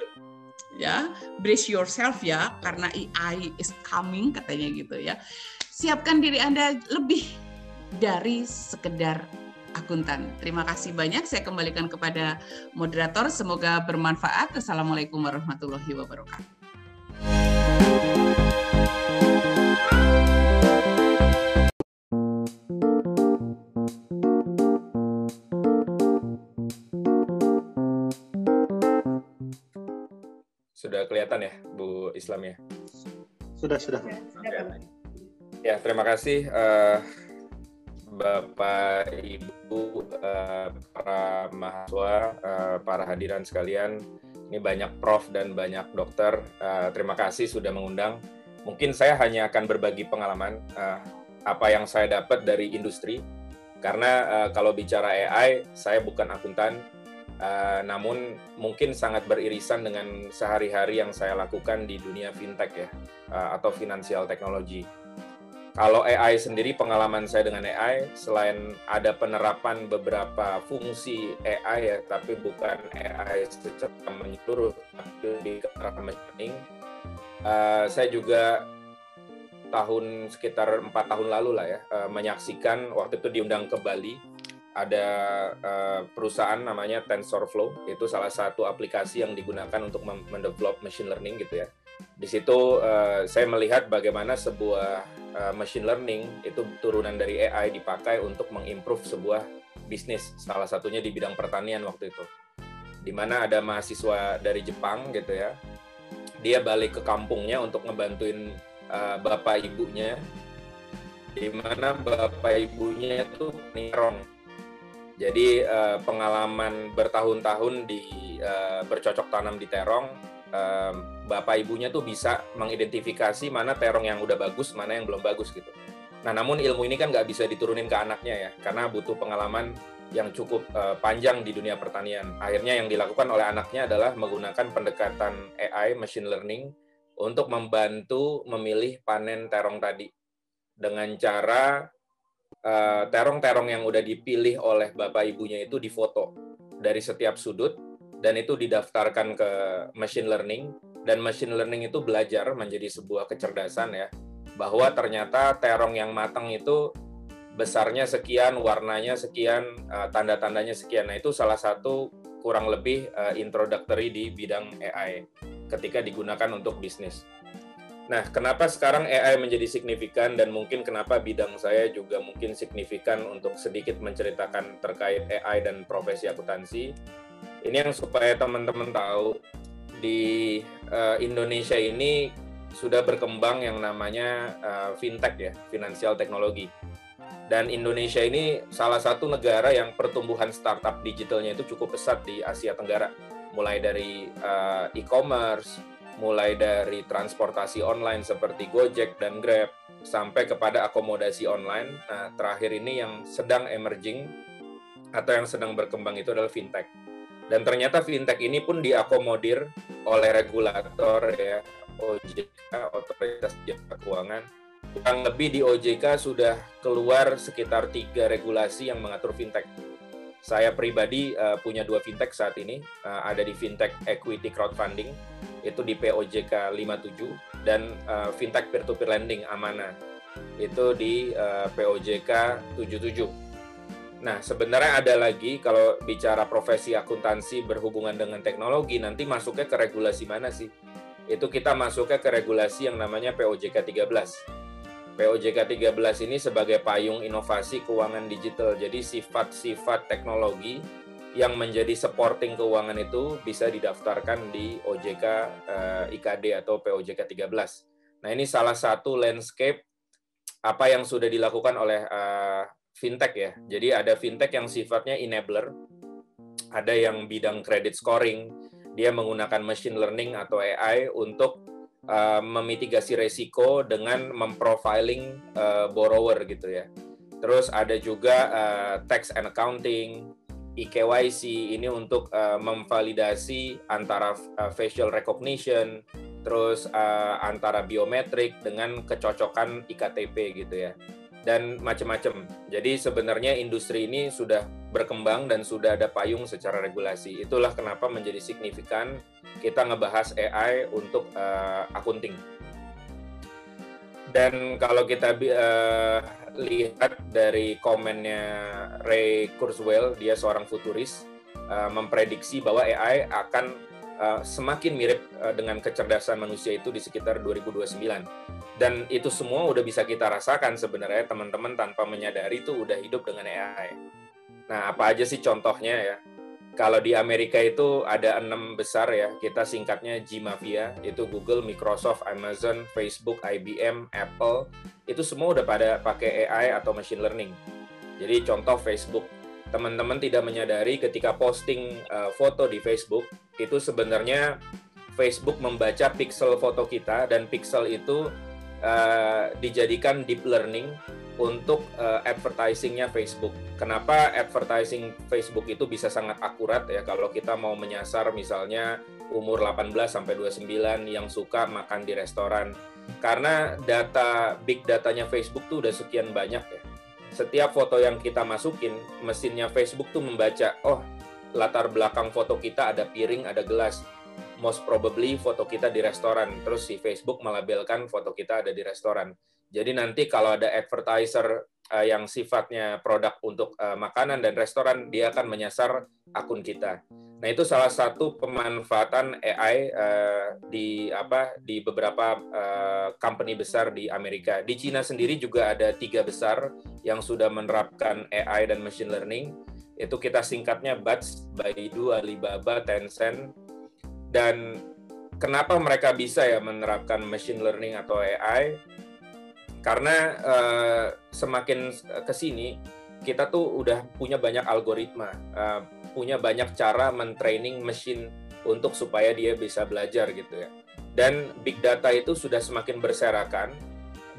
ya brace yourself ya karena AI is coming katanya gitu ya siapkan diri anda lebih dari sekedar akuntan terima kasih banyak saya kembalikan kepada moderator semoga bermanfaat assalamualaikum warahmatullahi wabarakatuh Sudah kelihatan ya, Bu Islam ya? Sudah, sudah. Ya, terima kasih uh, Bapak, Ibu, uh, para mahasiswa, uh, para hadiran sekalian. Ini banyak prof dan banyak dokter. Uh, terima kasih sudah mengundang. Mungkin saya hanya akan berbagi pengalaman uh, apa yang saya dapat dari industri. Karena uh, kalau bicara AI, saya bukan akuntan, Uh, namun mungkin sangat beririsan dengan sehari-hari yang saya lakukan di dunia fintech ya uh, atau financial technology. Kalau AI sendiri pengalaman saya dengan AI selain ada penerapan beberapa fungsi AI ya tapi bukan AI secara menyeluruh tapi di arah machine uh, saya juga tahun sekitar empat tahun lalu lah ya uh, menyaksikan waktu itu diundang ke Bali ada uh, perusahaan namanya TensorFlow itu salah satu aplikasi yang digunakan untuk mendevelop machine learning gitu ya. Di situ uh, saya melihat bagaimana sebuah uh, machine learning itu turunan dari AI dipakai untuk mengimprove sebuah bisnis salah satunya di bidang pertanian waktu itu. Di mana ada mahasiswa dari Jepang gitu ya. Dia balik ke kampungnya untuk ngebantuin uh, bapak ibunya di mana bapak ibunya itu nirong jadi uh, pengalaman bertahun-tahun di uh, bercocok tanam di terong, bapak ibunya tuh bisa mengidentifikasi mana terong yang udah bagus, mana yang belum bagus gitu. Nah, namun ilmu ini kan nggak bisa diturunin ke anaknya ya, karena butuh pengalaman yang cukup uh, panjang di dunia pertanian. Akhirnya yang dilakukan oleh anaknya adalah menggunakan pendekatan AI, machine learning, untuk membantu memilih panen terong tadi dengan cara terong-terong yang udah dipilih oleh bapak ibunya itu difoto dari setiap sudut dan itu didaftarkan ke machine learning dan machine learning itu belajar menjadi sebuah kecerdasan ya bahwa ternyata terong yang matang itu besarnya sekian, warnanya sekian, uh, tanda-tandanya sekian. Nah, itu salah satu kurang lebih uh, introductory di bidang AI ketika digunakan untuk bisnis. Nah, kenapa sekarang AI menjadi signifikan dan mungkin kenapa bidang saya juga mungkin signifikan untuk sedikit menceritakan terkait AI dan profesi akuntansi. Ini yang supaya teman-teman tahu di uh, Indonesia ini sudah berkembang yang namanya uh, fintech ya, finansial teknologi. Dan Indonesia ini salah satu negara yang pertumbuhan startup digitalnya itu cukup pesat di Asia Tenggara. Mulai dari uh, e-commerce, mulai dari transportasi online seperti Gojek dan Grab sampai kepada akomodasi online. Nah, terakhir ini yang sedang emerging atau yang sedang berkembang itu adalah fintech. Dan ternyata fintech ini pun diakomodir oleh regulator ya OJK Otoritas Jasa Keuangan. Kurang lebih di OJK sudah keluar sekitar tiga regulasi yang mengatur fintech. Saya pribadi uh, punya dua fintech saat ini, uh, ada di fintech equity crowdfunding itu di POJK 57 dan uh, fintech peer-to-peer lending Amana itu di uh, POJK 77. Nah, sebenarnya ada lagi kalau bicara profesi akuntansi berhubungan dengan teknologi nanti masuknya ke regulasi mana sih? Itu kita masuknya ke regulasi yang namanya POJK 13. POJK 13 ini sebagai payung inovasi keuangan digital. Jadi sifat-sifat teknologi yang menjadi supporting keuangan itu bisa didaftarkan di OJK eh, IKD atau POJK 13. Nah, ini salah satu landscape apa yang sudah dilakukan oleh uh, fintech ya. Jadi ada fintech yang sifatnya enabler, ada yang bidang credit scoring, dia menggunakan machine learning atau AI untuk uh, memitigasi resiko dengan memprofiling uh, borrower gitu ya. Terus ada juga uh, tax and accounting, eKYC ini untuk uh, memvalidasi antara uh, facial recognition, terus uh, antara biometrik dengan kecocokan iktp gitu ya, dan macam-macam. Jadi sebenarnya industri ini sudah berkembang dan sudah ada payung secara regulasi. Itulah kenapa menjadi signifikan kita ngebahas AI untuk uh, akunting. Dan kalau kita uh, lihat dari komennya Ray Kurzweil, dia seorang futuris, uh, memprediksi bahwa AI akan uh, semakin mirip uh, dengan kecerdasan manusia itu di sekitar 2029. Dan itu semua udah bisa kita rasakan sebenarnya teman-teman tanpa menyadari itu udah hidup dengan AI. Nah, apa aja sih contohnya ya? Kalau di Amerika itu ada enam besar ya, kita singkatnya G Mafia, itu Google, Microsoft, Amazon, Facebook, IBM, Apple, itu semua udah pada pakai AI atau machine learning. Jadi contoh Facebook, teman-teman tidak menyadari ketika posting uh, foto di Facebook, itu sebenarnya Facebook membaca pixel foto kita dan pixel itu uh, dijadikan deep learning untuk uh, advertisingnya Facebook. Kenapa advertising Facebook itu bisa sangat akurat ya kalau kita mau menyasar misalnya umur 18 sampai 29 yang suka makan di restoran. Karena data big datanya Facebook tuh udah sekian banyak ya. Setiap foto yang kita masukin, mesinnya Facebook tuh membaca, oh latar belakang foto kita ada piring, ada gelas. Most probably foto kita di restoran. Terus si Facebook melabelkan foto kita ada di restoran jadi nanti kalau ada advertiser uh, yang sifatnya produk untuk uh, makanan dan restoran, dia akan menyasar akun kita. Nah itu salah satu pemanfaatan AI eh, di apa di beberapa company besar di Amerika. Di Cina sendiri juga ada tiga besar yang sudah menerapkan AI dan machine learning. Itu kita singkatnya BATS, Baidu, Alibaba, Tencent. Dan kenapa mereka bisa ya menerapkan machine learning atau AI? karena uh, semakin ke sini kita tuh udah punya banyak algoritma, uh, punya banyak cara mentraining mesin untuk supaya dia bisa belajar gitu ya. Dan big data itu sudah semakin berserakan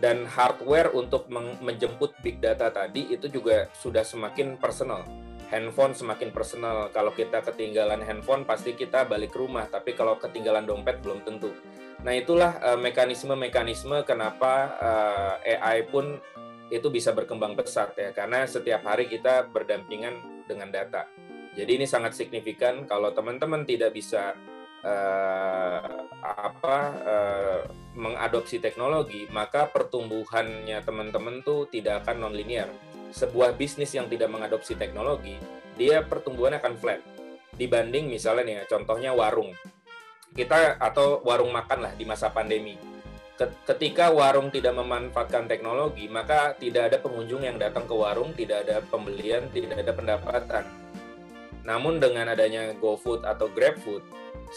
dan hardware untuk menjemput big data tadi itu juga sudah semakin personal. Handphone semakin personal. Kalau kita ketinggalan handphone pasti kita balik rumah, tapi kalau ketinggalan dompet belum tentu. Nah, itulah eh, mekanisme-mekanisme kenapa uh, eh, AI pun itu bisa berkembang pesat ya karena setiap hari kita berdampingan dengan data. Jadi ini sangat signifikan kalau teman-teman tidak bisa uh, apa uh, mengadopsi teknologi, maka pertumbuhannya teman-teman tuh tidak akan nonlinear. Sebuah bisnis yang tidak mengadopsi teknologi, dia pertumbuhannya akan flat. Dibanding misalnya nih, contohnya warung. Kita atau warung makan lah di masa pandemi ketika warung tidak memanfaatkan teknologi, maka tidak ada pengunjung yang datang ke warung, tidak ada pembelian, tidak ada pendapatan. Namun dengan adanya GoFood atau GrabFood,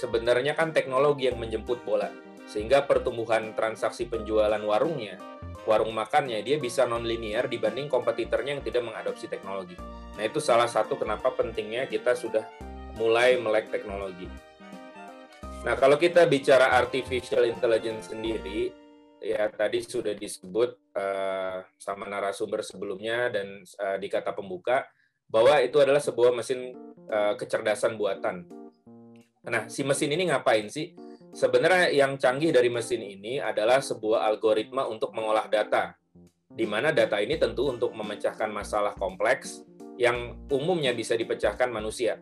sebenarnya kan teknologi yang menjemput bola. Sehingga pertumbuhan transaksi penjualan warungnya, warung makannya, dia bisa non-linear dibanding kompetitornya yang tidak mengadopsi teknologi. Nah itu salah satu kenapa pentingnya kita sudah mulai melek teknologi. Nah, kalau kita bicara artificial intelligence sendiri, ya tadi sudah disebut uh, sama narasumber sebelumnya dan uh, di kata pembuka bahwa itu adalah sebuah mesin uh, kecerdasan buatan. Nah, si mesin ini ngapain sih? Sebenarnya yang canggih dari mesin ini adalah sebuah algoritma untuk mengolah data, di mana data ini tentu untuk memecahkan masalah kompleks yang umumnya bisa dipecahkan manusia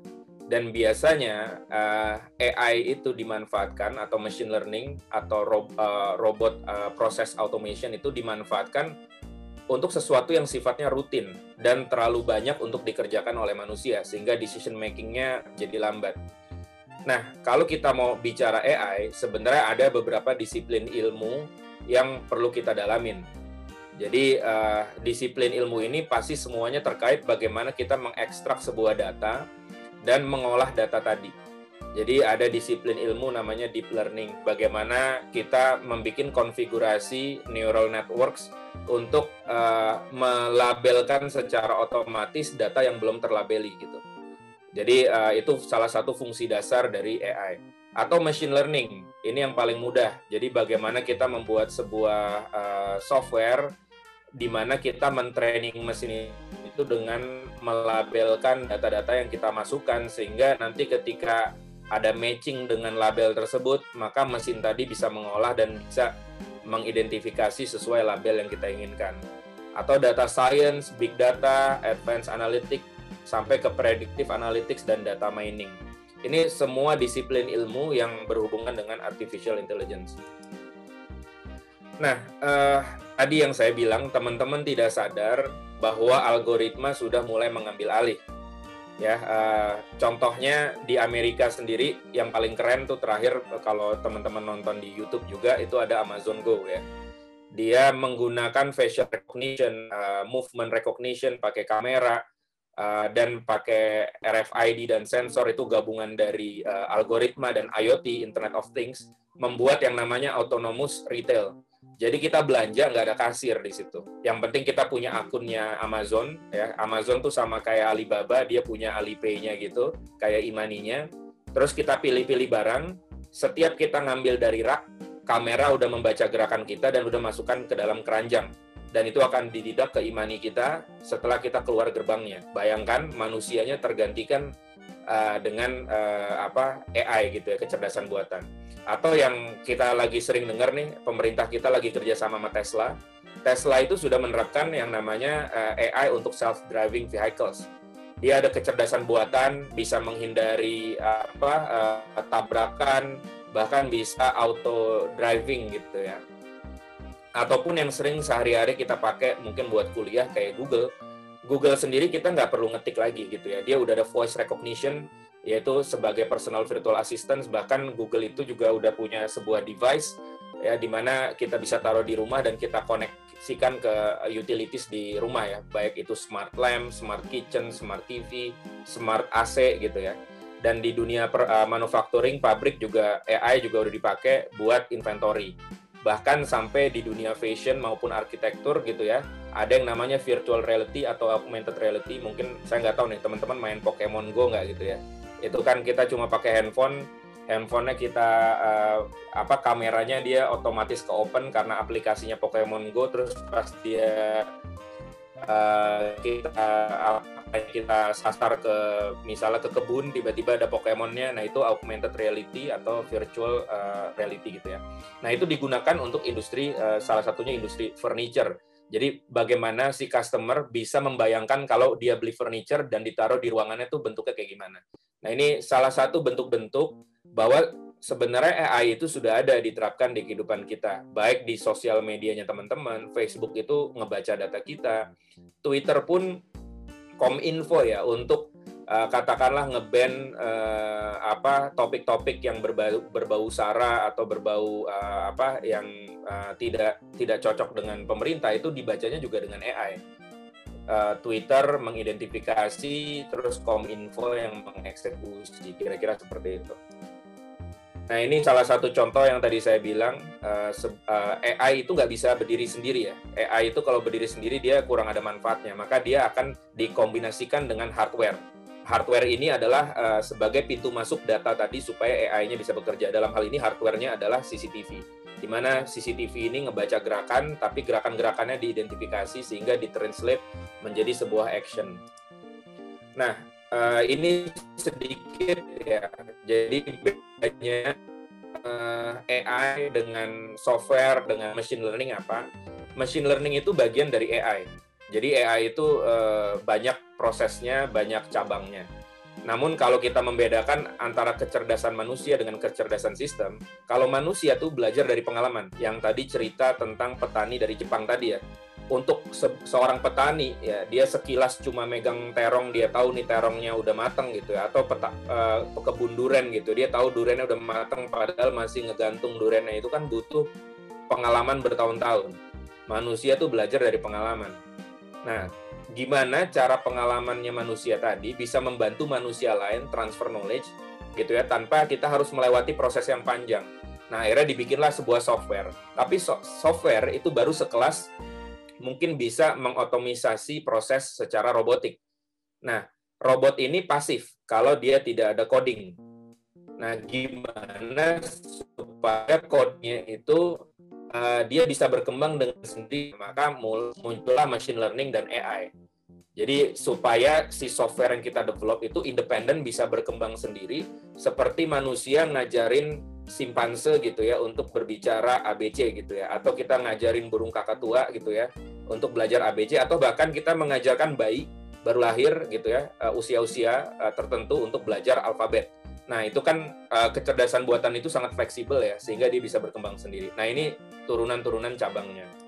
dan biasanya uh, eh, AI itu dimanfaatkan atau machine learning atau ro uh, robot uh, process automation itu dimanfaatkan untuk sesuatu yang sifatnya rutin dan terlalu banyak untuk dikerjakan oleh manusia sehingga decision makingnya jadi lambat. Nah, kalau kita mau bicara AI, sebenarnya ada beberapa disiplin ilmu yang perlu kita dalamin. Jadi uh, disiplin ilmu ini pasti semuanya terkait bagaimana kita mengekstrak sebuah data dan mengolah data tadi. Jadi ada disiplin ilmu namanya deep learning. Bagaimana kita membuat konfigurasi neural networks untuk uh, melabelkan secara otomatis data yang belum terlabeli gitu. Jadi uh, itu salah satu fungsi dasar dari AI. Atau machine learning, ini yang paling mudah. Jadi bagaimana kita membuat sebuah uh, software di mana kita mentraining mesin itu dengan melabelkan data-data yang kita masukkan sehingga nanti ketika ada matching dengan label tersebut maka mesin tadi bisa mengolah dan bisa mengidentifikasi sesuai label yang kita inginkan atau data science, big data, advanced analytics sampai ke predictive analytics dan data mining. Ini semua disiplin ilmu yang berhubungan dengan artificial intelligence. Nah, eh, tadi yang saya bilang teman-teman tidak sadar bahwa algoritma sudah mulai mengambil alih. Ya, uh, contohnya di Amerika sendiri yang paling keren tuh terakhir kalau teman-teman nonton di YouTube juga itu ada Amazon Go ya. Dia menggunakan facial recognition, uh, movement recognition pakai kamera uh, dan pakai RFID dan sensor itu gabungan dari uh, algoritma dan IoT Internet of Things membuat yang namanya autonomous retail jadi kita belanja nggak ada kasir di situ. Yang penting kita punya akunnya Amazon, ya. Amazon tuh sama kayak Alibaba, dia punya Alipay-nya gitu, kayak imaninya. Terus kita pilih-pilih barang. Setiap kita ngambil dari rak, kamera udah membaca gerakan kita dan udah masukkan ke dalam keranjang. Dan itu akan dididak ke imani kita setelah kita keluar gerbangnya. Bayangkan manusianya tergantikan uh, dengan uh, apa AI gitu ya, kecerdasan buatan. Atau yang kita lagi sering dengar nih pemerintah kita lagi kerja sama sama Tesla. Tesla itu sudah menerapkan yang namanya eh, AI untuk self driving vehicles. Dia ada kecerdasan buatan bisa menghindari apa uh, tabrakan bahkan bisa auto driving gitu ya ataupun yang sering sehari-hari kita pakai mungkin buat kuliah kayak Google. Google sendiri kita nggak perlu ngetik lagi gitu ya. Dia udah ada voice recognition yaitu sebagai personal virtual assistant. Bahkan Google itu juga udah punya sebuah device ya di mana kita bisa taruh di rumah dan kita koneksikan ke utilities di rumah ya. Baik itu smart lamp, smart kitchen, smart TV, smart AC gitu ya. Dan di dunia per, uh, manufacturing pabrik juga AI juga udah dipakai buat inventory bahkan sampai di dunia fashion maupun arsitektur gitu ya ada yang namanya virtual reality atau augmented reality. Mungkin saya nggak tahu nih teman-teman main Pokemon Go nggak gitu ya? Itu kan kita cuma pakai handphone handphonenya kita uh, apa kameranya dia otomatis ke open karena aplikasinya Pokemon Go. Terus pas dia uh, kita kita sasar ke misalnya ke kebun tiba-tiba ada Pokemonnya nah itu augmented reality atau virtual uh, reality gitu ya nah itu digunakan untuk industri uh, salah satunya industri furniture Jadi bagaimana si customer bisa membayangkan kalau dia beli furniture dan ditaruh di ruangannya itu bentuknya kayak gimana. Nah ini salah satu bentuk-bentuk bahwa sebenarnya AI itu sudah ada diterapkan di kehidupan kita. Baik di sosial medianya teman-teman, Facebook itu ngebaca data kita, Twitter pun kominfo ya untuk uh, katakanlah ngeban uh, apa topik-topik yang berbau berbau sara atau berbau uh, apa yang uh, tidak tidak cocok dengan pemerintah itu dibacanya juga dengan AI. Twitter mengidentifikasi terus Kominfo yang mengeksekusi kira-kira seperti itu. Nah ini salah satu contoh yang tadi saya bilang uh, uh, AI itu nggak bisa berdiri sendiri ya. AI itu kalau berdiri sendiri dia kurang ada manfaatnya, maka dia akan dikombinasikan dengan hardware hardware ini adalah uh, sebagai pintu masuk data tadi supaya AI-nya bisa bekerja. Dalam hal ini hardware-nya adalah CCTV, di mana CCTV ini ngebaca gerakan, tapi gerakan-gerakannya diidentifikasi sehingga ditranslate menjadi sebuah action. Nah, ini sedikit ya. Jadi bedanya uh, eh, AI dengan software dengan machine learning apa? Machine learning itu bagian dari AI jadi AI itu uh, banyak prosesnya, banyak cabangnya. Namun kalau kita membedakan antara kecerdasan manusia dengan kecerdasan sistem, kalau manusia tuh belajar dari pengalaman. Yang tadi cerita tentang petani dari Jepang tadi ya. Untuk se seorang petani ya dia sekilas cuma megang terong dia tahu nih terongnya udah mateng gitu ya atau peta, uh, kebun duren gitu dia tahu durennya udah mateng padahal masih ngegantung durennya itu kan butuh pengalaman bertahun-tahun. Manusia tuh belajar dari pengalaman Nah, gimana cara pengalamannya manusia tadi bisa membantu manusia lain transfer knowledge gitu ya tanpa kita harus melewati proses yang panjang. Nah, akhirnya dibikinlah sebuah software. Tapi so software itu baru sekelas mungkin bisa mengotomisasi proses secara robotik. Nah, robot ini pasif kalau dia tidak ada coding. Nah, gimana supaya code-nya itu uh, dia bisa berkembang dengan sendiri maka muncullah machine learning dan AI jadi supaya si software yang kita develop itu independen bisa berkembang sendiri seperti manusia ngajarin simpanse gitu ya untuk berbicara ABC gitu ya atau kita ngajarin burung kakak tua gitu ya untuk belajar ABC atau bahkan kita mengajarkan bayi baru lahir gitu ya eh, usia-usia uh, tertentu untuk belajar alfabet Nah, itu kan uh, kecerdasan buatan itu sangat fleksibel ya, sehingga dia bisa berkembang sendiri. Nah, ini turunan-turunan cabangnya.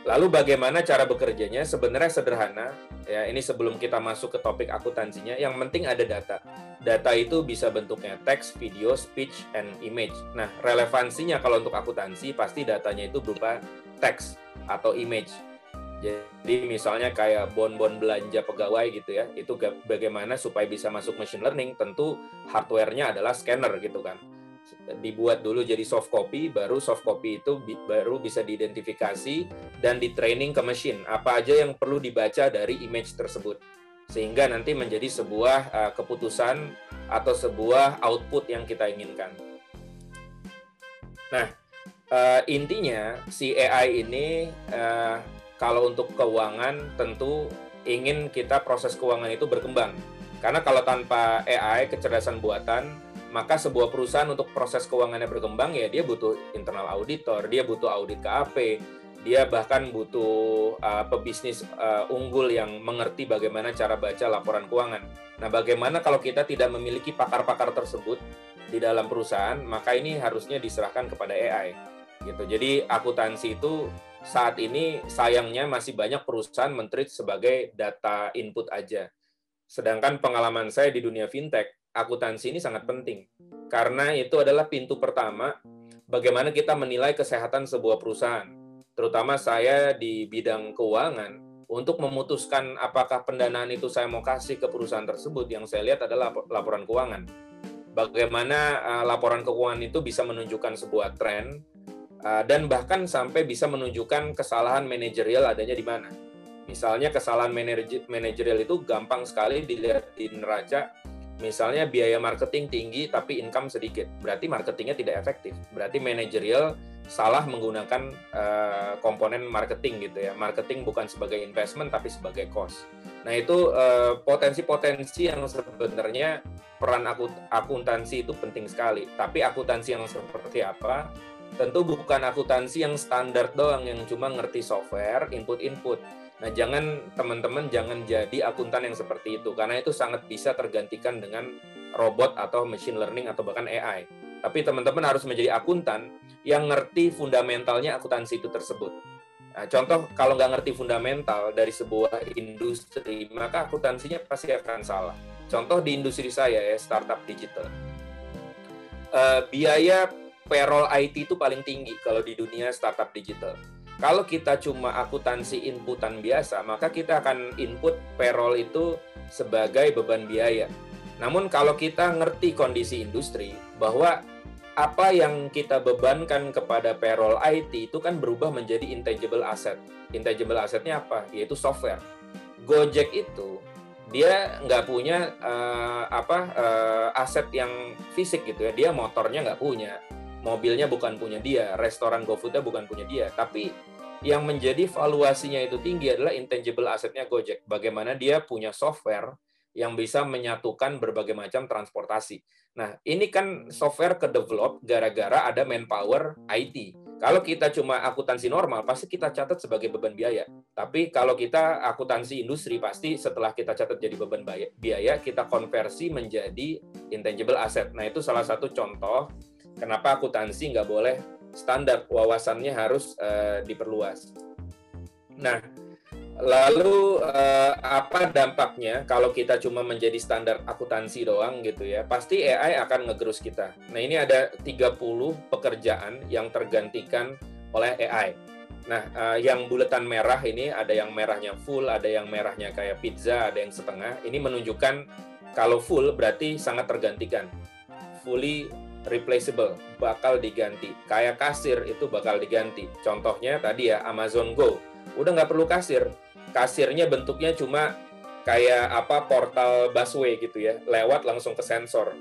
Lalu bagaimana cara bekerjanya? Sebenarnya sederhana. Ya, ini sebelum kita masuk ke topik akuntansinya, yang penting ada data. Data itu bisa bentuknya teks, video, speech, and image. Nah, relevansinya kalau untuk akuntansi pasti datanya itu berupa teks atau image. Jadi misalnya kayak bon-bon belanja pegawai gitu ya, itu bagaimana supaya bisa masuk machine learning, tentu hardware-nya adalah scanner gitu kan. Dibuat dulu jadi soft copy, baru soft copy itu baru bisa diidentifikasi dan di training ke mesin. Apa aja yang perlu dibaca dari image tersebut. Sehingga nanti menjadi sebuah uh, keputusan atau sebuah output yang kita inginkan. Nah, uh, intinya si AI ini uh, kalau untuk keuangan tentu ingin kita proses keuangan itu berkembang. Karena kalau tanpa AI, kecerdasan buatan, maka sebuah perusahaan untuk proses keuangannya berkembang ya dia butuh internal auditor, dia butuh audit KAP, dia bahkan butuh uh, pebisnis uh, unggul yang mengerti bagaimana cara baca laporan keuangan. Nah, bagaimana kalau kita tidak memiliki pakar-pakar tersebut di dalam perusahaan, maka ini harusnya diserahkan kepada AI. Gitu. Jadi akuntansi itu saat ini sayangnya masih banyak perusahaan menteri sebagai data input aja. Sedangkan pengalaman saya di dunia fintech, akuntansi ini sangat penting. Karena itu adalah pintu pertama bagaimana kita menilai kesehatan sebuah perusahaan. Terutama saya di bidang keuangan, untuk memutuskan apakah pendanaan itu saya mau kasih ke perusahaan tersebut, yang saya lihat adalah laporan keuangan. Bagaimana uh, laporan keuangan itu bisa menunjukkan sebuah tren, Ah, dan bahkan sampai bisa menunjukkan kesalahan manajerial adanya di mana. Misalnya kesalahan manajerial itu gampang sekali dilihat di neraca. Misalnya biaya marketing tinggi tapi income sedikit, berarti marketingnya tidak efektif. Berarti manajerial salah menggunakan uh, komponen marketing gitu ya. Marketing bukan sebagai investment tapi sebagai cost. Nah itu uh, potensi-potensi yang sebenarnya peran akuntansi itu penting sekali. Tapi akuntansi yang seperti apa tentu bukan akuntansi yang standar doang yang cuma ngerti software, input-input. Nah, jangan teman-teman jangan jadi akuntan yang seperti itu karena itu sangat bisa tergantikan dengan robot atau machine learning atau bahkan AI. Tapi teman-teman harus menjadi akuntan yang ngerti fundamentalnya akuntansi itu tersebut. Nah, contoh kalau nggak ngerti fundamental dari sebuah industri, maka akuntansinya pasti akan salah. Contoh di industri saya ya, startup digital. Uh, biaya payroll IT itu paling tinggi kalau di dunia startup digital. Kalau kita cuma akuntansi inputan biasa, maka kita akan input payroll itu sebagai beban biaya. Namun kalau kita ngerti kondisi industri bahwa apa yang kita bebankan kepada payroll IT itu kan berubah menjadi intangible asset. Intangible assetnya apa? Yaitu software. Gojek itu dia nggak punya uh, apa uh, aset yang fisik gitu ya. Dia motornya nggak punya mobilnya bukan punya dia, restoran GoFoodnya bukan punya dia, tapi yang menjadi valuasinya itu tinggi adalah intangible asetnya Gojek. Bagaimana dia punya software yang bisa menyatukan berbagai macam transportasi. Nah, ini kan software ke develop gara-gara ada manpower IT. Kalau kita cuma akuntansi normal, pasti kita catat sebagai beban biaya. Tapi kalau kita akuntansi industri, pasti setelah kita catat jadi beban biaya, kita konversi menjadi intangible asset. Nah, itu salah satu contoh Kenapa akuntansi nggak boleh standar wawasannya harus uh, diperluas. Nah, lalu uh, apa dampaknya kalau kita cuma menjadi standar akuntansi doang gitu ya? Pasti AI akan ngegerus kita. Nah, ini ada 30 pekerjaan yang tergantikan oleh AI. Nah, uh, yang buletan merah ini ada yang merahnya full, ada yang merahnya kayak pizza, ada yang setengah. Ini menunjukkan kalau full berarti sangat tergantikan. Fully replaceable, bakal diganti. Kayak kasir itu bakal diganti. Contohnya tadi ya Amazon Go, udah nggak perlu kasir. Kasirnya bentuknya cuma kayak apa portal busway gitu ya, lewat langsung ke sensor.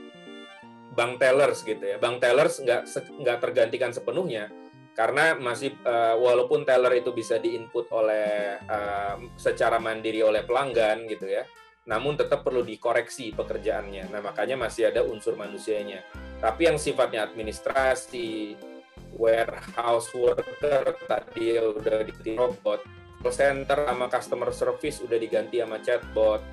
Bank tellers gitu ya, bank tellers nggak nggak tergantikan sepenuhnya karena masih uh, walaupun teller itu bisa diinput oleh uh, secara mandiri oleh pelanggan gitu ya namun tetap perlu dikoreksi pekerjaannya. Nah, makanya masih ada unsur manusianya. Tapi yang sifatnya administrasi, warehouse worker tadi udah diganti robot, call center sama customer service udah diganti sama chatbot,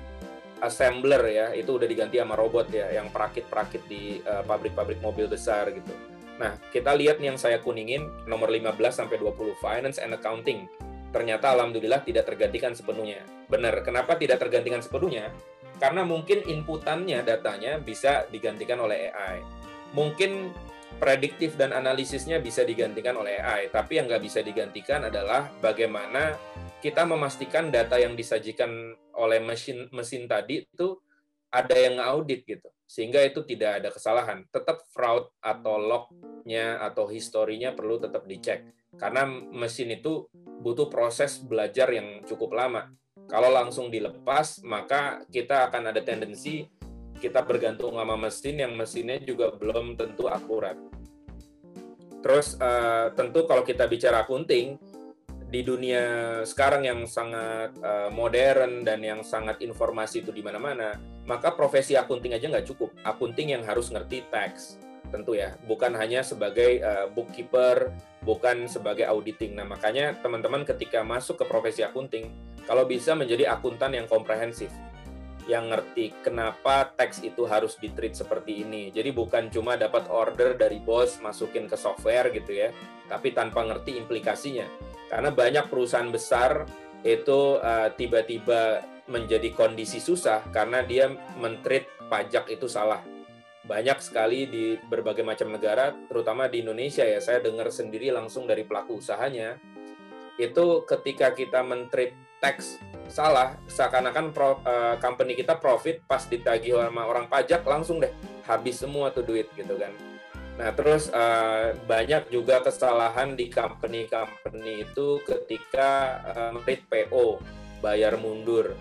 assembler ya itu udah diganti sama robot ya yang perakit-perakit di eh, pabrik-pabrik uh, mobil besar gitu. Nah, kita lihat nih yang saya kuningin nomor 15 sampai 20 finance and accounting ternyata alhamdulillah tidak tergantikan sepenuhnya. Benar, kenapa tidak tergantikan sepenuhnya? Karena mungkin inputannya, datanya bisa digantikan oleh AI. Mungkin prediktif dan analisisnya bisa digantikan oleh AI, tapi yang nggak bisa digantikan adalah bagaimana kita memastikan data yang disajikan oleh mesin mesin tadi itu ada yang audit gitu sehingga itu tidak ada kesalahan. Tetap fraud atau lognya atau historinya perlu tetap dicek. Karena mesin itu butuh proses belajar yang cukup lama. Kalau langsung dilepas maka kita akan ada tendensi kita bergantung sama mesin yang mesinnya juga belum tentu akurat. Terus uh, tentu kalau kita bicara akunting di dunia sekarang yang sangat uh, modern dan yang sangat informasi itu di mana-mana, maka profesi akunting aja nggak cukup. Akunting yang harus ngerti tax, tentu ya, bukan hanya sebagai uh, bookkeeper, bukan sebagai auditing. Nah, makanya teman-teman ketika masuk ke profesi akunting, kalau bisa menjadi akuntan yang komprehensif, yang ngerti kenapa teks itu harus ditreat seperti ini. Jadi bukan cuma dapat order dari bos masukin ke software gitu ya, tapi tanpa ngerti implikasinya karena banyak perusahaan besar itu uh, tiba-tiba menjadi kondisi susah karena dia mentreat pajak itu salah. Banyak sekali di berbagai macam negara, terutama di Indonesia ya, saya dengar sendiri langsung dari pelaku usahanya, itu ketika kita mentreat tax salah, seakan-akan uh, company kita profit pas ditagih sama orang pajak langsung deh habis semua tuh duit gitu kan Nah, terus uh, banyak juga kesalahan di company-company itu ketika uh, PO, bayar mundur.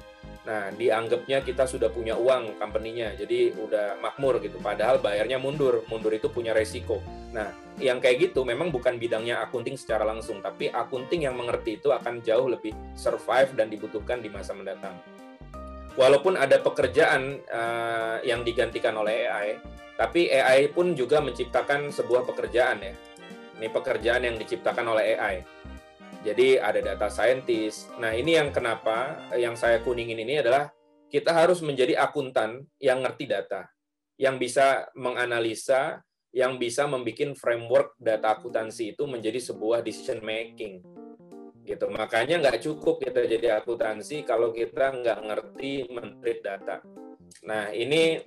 Nah, dianggapnya kita sudah punya uang company-nya, jadi udah makmur gitu. Padahal bayarnya mundur, mundur itu punya resiko. Nah, yang kayak gitu memang bukan bidangnya akunting secara langsung, tapi akunting yang mengerti itu akan jauh lebih survive dan dibutuhkan di masa mendatang. Walaupun ada pekerjaan uh, yang digantikan oleh AI, tapi AI pun juga menciptakan sebuah pekerjaan ya. Ini pekerjaan yang diciptakan oleh AI. Jadi ada data scientist. Nah, ini yang kenapa yang saya kuningin ini adalah kita harus menjadi akuntan yang ngerti data, yang bisa menganalisa, yang bisa membuat framework data akuntansi itu menjadi sebuah decision making. Gitu. Makanya nggak cukup kita jadi akuntansi kalau kita nggak ngerti menteri data. Nah, ini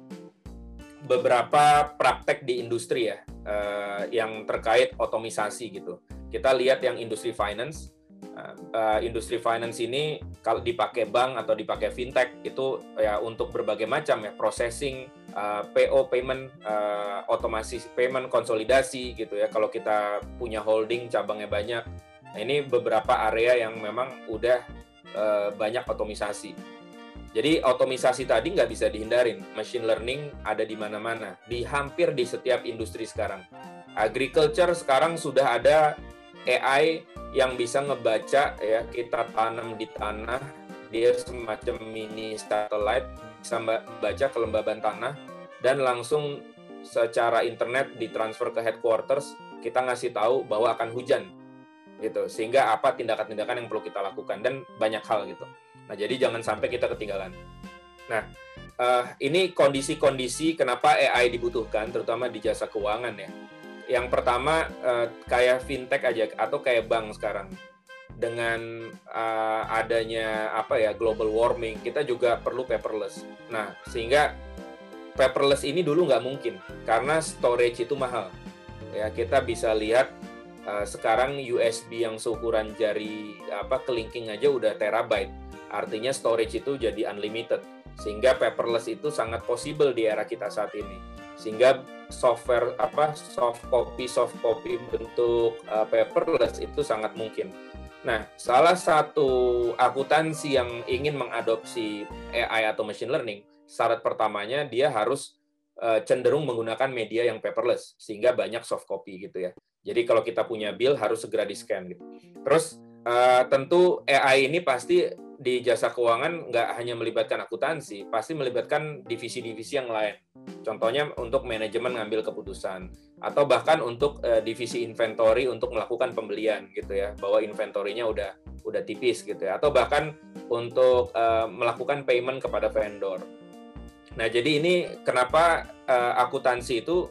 beberapa praktek di industri ya, uh, yang terkait otomisasi gitu kita lihat yang industri finance uh, industri finance ini kalau dipakai bank atau dipakai fintech itu ya untuk berbagai macam ya processing uh, PO payment uh, otomasi payment konsolidasi gitu ya kalau kita punya holding cabangnya banyak nah, ini beberapa area yang memang udah uh, banyak otomisasi. Jadi otomisasi tadi nggak bisa dihindarin. Machine learning ada di mana-mana. Di hampir di setiap industri sekarang. Agriculture sekarang sudah ada AI yang bisa ngebaca ya kita tanam di tanah dia semacam mini satellite bisa baca kelembaban tanah dan langsung secara internet ditransfer ke headquarters kita ngasih tahu bahwa akan hujan gitu. Sehingga apa tindakan-tindakan yang perlu kita lakukan dan banyak hal gitu. Nah jadi jangan sampai kita ketinggalan. Nah uh, ini kondisi-kondisi kenapa AI dibutuhkan terutama di jasa keuangan ya. Yang pertama uh, kayak fintech aja atau kayak bank sekarang. Dengan uh, adanya apa ya global warming kita juga perlu paperless. Nah sehingga paperless ini dulu nggak mungkin karena storage itu mahal. Ya kita bisa lihat uh, sekarang USB yang seukuran jari apa kelingking aja udah terabyte. Artinya storage itu jadi unlimited sehingga paperless itu sangat possible di era kita saat ini sehingga software apa soft copy soft copy bentuk uh, paperless itu sangat mungkin. Nah, salah satu akuntansi yang ingin mengadopsi AI atau machine learning, syarat pertamanya dia harus uh, cenderung menggunakan media yang paperless sehingga banyak soft copy gitu ya. Jadi kalau kita punya bill harus segera di scan gitu. Terus uh, tentu AI ini pasti di jasa keuangan nggak hanya melibatkan akuntansi, pasti melibatkan divisi-divisi yang lain. Contohnya untuk manajemen ngambil keputusan, atau bahkan untuk uh, divisi inventory untuk melakukan pembelian gitu ya, bahwa inventorinya udah udah tipis gitu ya, atau bahkan untuk uh, melakukan payment kepada vendor. Nah jadi ini kenapa uh, akuntansi itu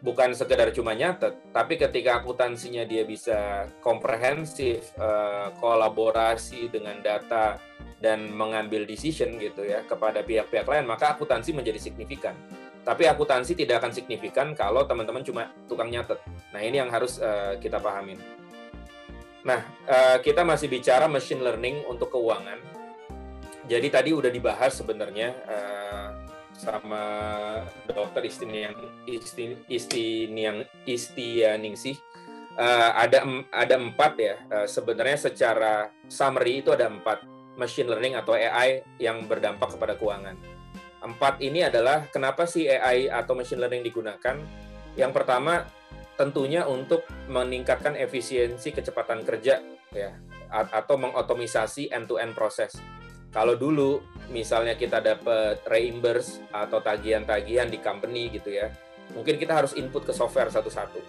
bukan sekedar cuma nyatet, tapi ketika akuntansinya dia bisa komprehensif, uh, kolaborasi dengan data dan mengambil decision gitu ya kepada pihak-pihak lain, maka akuntansi menjadi signifikan. Tapi akuntansi tidak akan signifikan kalau teman-teman cuma tukang nyatet. Nah ini yang harus uh, kita pahamin. Nah uh, kita masih bicara machine learning untuk keuangan. Jadi tadi udah dibahas sebenarnya. Uh, sama dokter Istinian Isti, Istinian Istianingsih uh, ada ada empat ya uh, sebenarnya secara summary itu ada empat machine learning atau AI yang berdampak kepada keuangan. Empat ini adalah kenapa sih AI atau machine learning digunakan? Yang pertama tentunya untuk meningkatkan efisiensi kecepatan kerja ya atau mengotomisasi end-to-end proses. Kalau dulu misalnya kita dapat reimburse atau tagihan-tagihan di company gitu ya, mungkin kita harus input ke software satu-satu.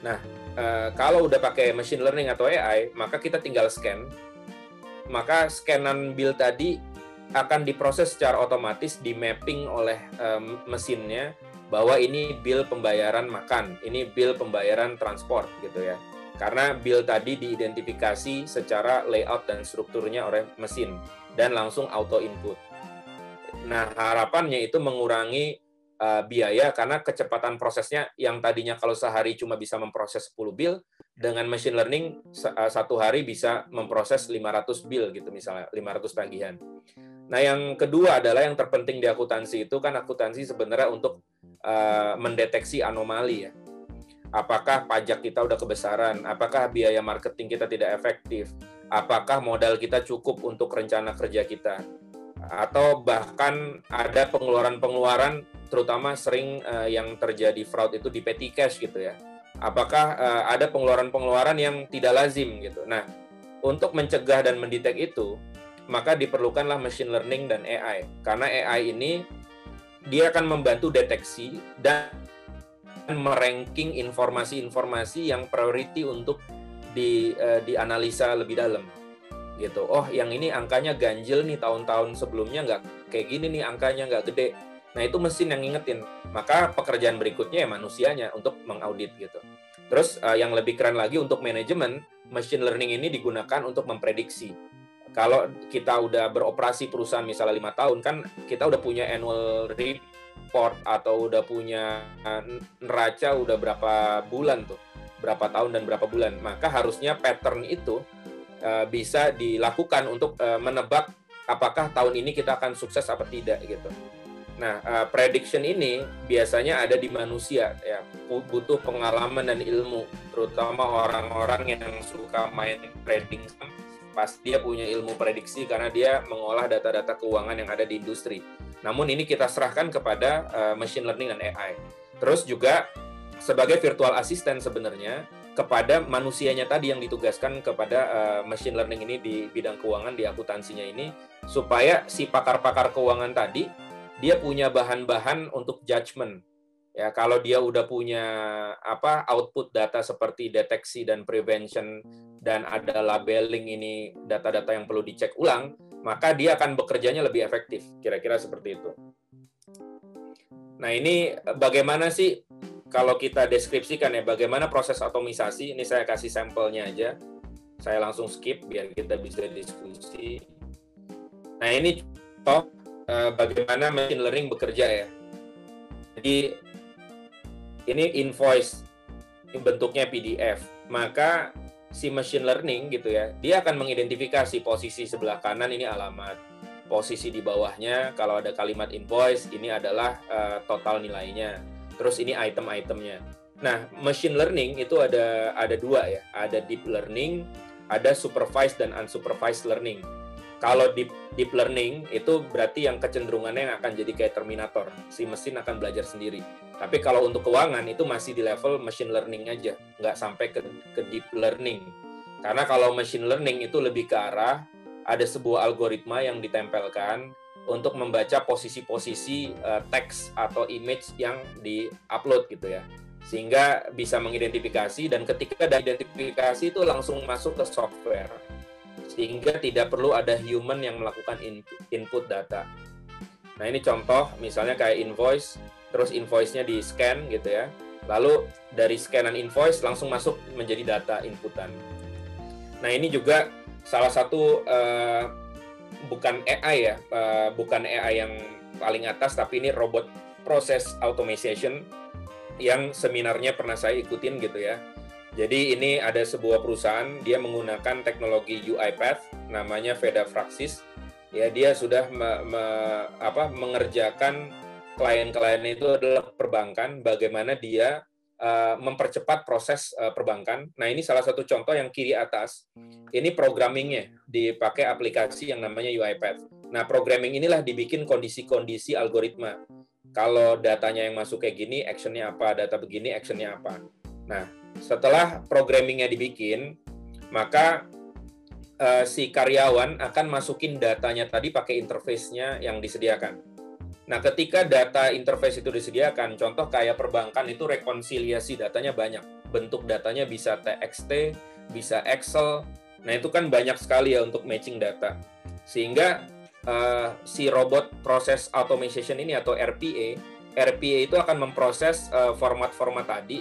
Nah, eh, kalau udah pakai machine learning atau AI, maka kita tinggal scan. Maka scanan bill tadi akan diproses secara otomatis di mapping oleh um, mesinnya bahwa ini bill pembayaran makan, ini bill pembayaran transport gitu ya. Karena bill tadi diidentifikasi secara layout dan strukturnya oleh mesin dan langsung auto input. Nah, harapannya itu mengurangi uh, biaya karena kecepatan prosesnya yang tadinya kalau sehari cuma bisa memproses 10 bill, dengan machine learning uh, satu hari bisa memproses 500 bill gitu misalnya, 500 tagihan. Nah, yang kedua adalah yang terpenting di akuntansi itu kan akuntansi sebenarnya untuk uh, mendeteksi anomali ya. Apakah pajak kita udah kebesaran? Apakah biaya marketing kita tidak efektif? Apakah modal kita cukup untuk rencana kerja kita? Atau bahkan ada pengeluaran-pengeluaran terutama sering uh, yang terjadi fraud itu di petty cash gitu ya. Apakah uh, ada pengeluaran-pengeluaran yang tidak lazim gitu? Nah untuk mencegah dan mendetek itu maka diperlukanlah machine learning dan AI karena AI ini dia akan membantu deteksi dan meranking informasi-informasi yang priority untuk di uh, dianalisa lebih dalam gitu. Oh, yang ini angkanya ganjil nih tahun-tahun sebelumnya nggak kayak gini nih angkanya nggak gede. Nah itu mesin yang ngingetin. Maka pekerjaan berikutnya ya manusianya untuk mengaudit gitu. Terus uh, yang lebih keren lagi untuk manajemen, machine learning ini digunakan untuk memprediksi. Kalau kita udah beroperasi perusahaan misalnya lima tahun kan kita udah punya annual report atau udah punya eh, neraca udah berapa bulan tuh, berapa tahun dan berapa bulan. Maka harusnya pattern itu uh, bisa dilakukan untuk uh, menebak apakah tahun ini kita akan sukses apa tidak gitu. Nah, uh, prediction ini biasanya ada di manusia ya, butuh pengalaman dan ilmu, terutama orang-orang yang suka main trading pas dia punya ilmu prediksi karena dia mengolah data-data keuangan yang ada di industri. Namun ini kita serahkan kepada machine learning dan AI. Terus juga sebagai virtual assistant sebenarnya kepada manusianya tadi yang ditugaskan kepada uh, machine learning ini di bidang keuangan di akuntansinya ini supaya si pakar-pakar keuangan tadi dia punya bahan-bahan untuk judgement. Ya, kalau dia udah punya apa output data seperti deteksi dan prevention dan ada labeling ini data-data yang perlu dicek ulang, maka dia akan bekerjanya lebih efektif. Kira-kira seperti itu. Nah, ini bagaimana sih kalau kita deskripsikan ya bagaimana proses atomisasi? Ini saya kasih sampelnya aja. Saya langsung skip biar kita bisa diskusi. Nah, ini contoh Eh, bagaimana machine learning bekerja ya. Jadi ini invoice ini bentuknya PDF. Maka si machine learning gitu ya, dia akan mengidentifikasi posisi sebelah kanan ini alamat, posisi di bawahnya kalau ada kalimat invoice ini adalah uh, total nilainya. Terus ini item-itemnya. Nah, machine learning itu ada ada dua ya, ada deep learning, ada supervised dan unsupervised learning kalau deep deep learning itu berarti yang kecenderungannya yang akan jadi kayak Terminator, si mesin akan belajar sendiri. Tapi kalau untuk keuangan itu masih di level machine learning aja, nggak sampai ke, ke deep learning. Karena kalau machine learning itu lebih ke arah ada sebuah algoritma yang ditempelkan untuk membaca posisi-posisi uh, teks atau image yang di-upload gitu ya. Sehingga bisa mengidentifikasi dan ketika ada identifikasi itu langsung masuk ke software sehingga tidak perlu ada human yang melakukan input data. Nah ini contoh misalnya kayak invoice, terus invoice-nya di scan gitu ya, lalu dari scanan invoice langsung masuk menjadi data inputan. Nah ini juga salah satu uh, bukan AI ya, uh, bukan AI yang paling atas, tapi ini robot proses automation yang seminarnya pernah saya ikutin gitu ya jadi ini ada sebuah perusahaan dia menggunakan teknologi UiPath namanya Veda Fraxis. Ya dia sudah me, me, apa, mengerjakan klien-klien itu adalah perbankan bagaimana dia mempercepat proses uh, perbankan. Nah, ini salah satu contoh yang kiri atas. Ini programmingnya dipakai aplikasi yang namanya UiPath. Nah, programming inilah dibikin kondisi-kondisi algoritma. Kalau datanya yang masuk kayak gini, actionnya apa? Data begini, actionnya apa? Nah, setelah programmingnya dibikin, maka uh, si karyawan akan masukin datanya tadi pakai interface-nya yang disediakan. Nah, ketika data interface itu disediakan, contoh kayak perbankan itu rekonsiliasi datanya banyak. Bentuk datanya bisa TXT, bisa Excel. Nah, itu kan banyak sekali ya untuk matching data. Sehingga uh, si robot proses automation ini atau RPA, RPA itu akan memproses eh, format-format uh, tadi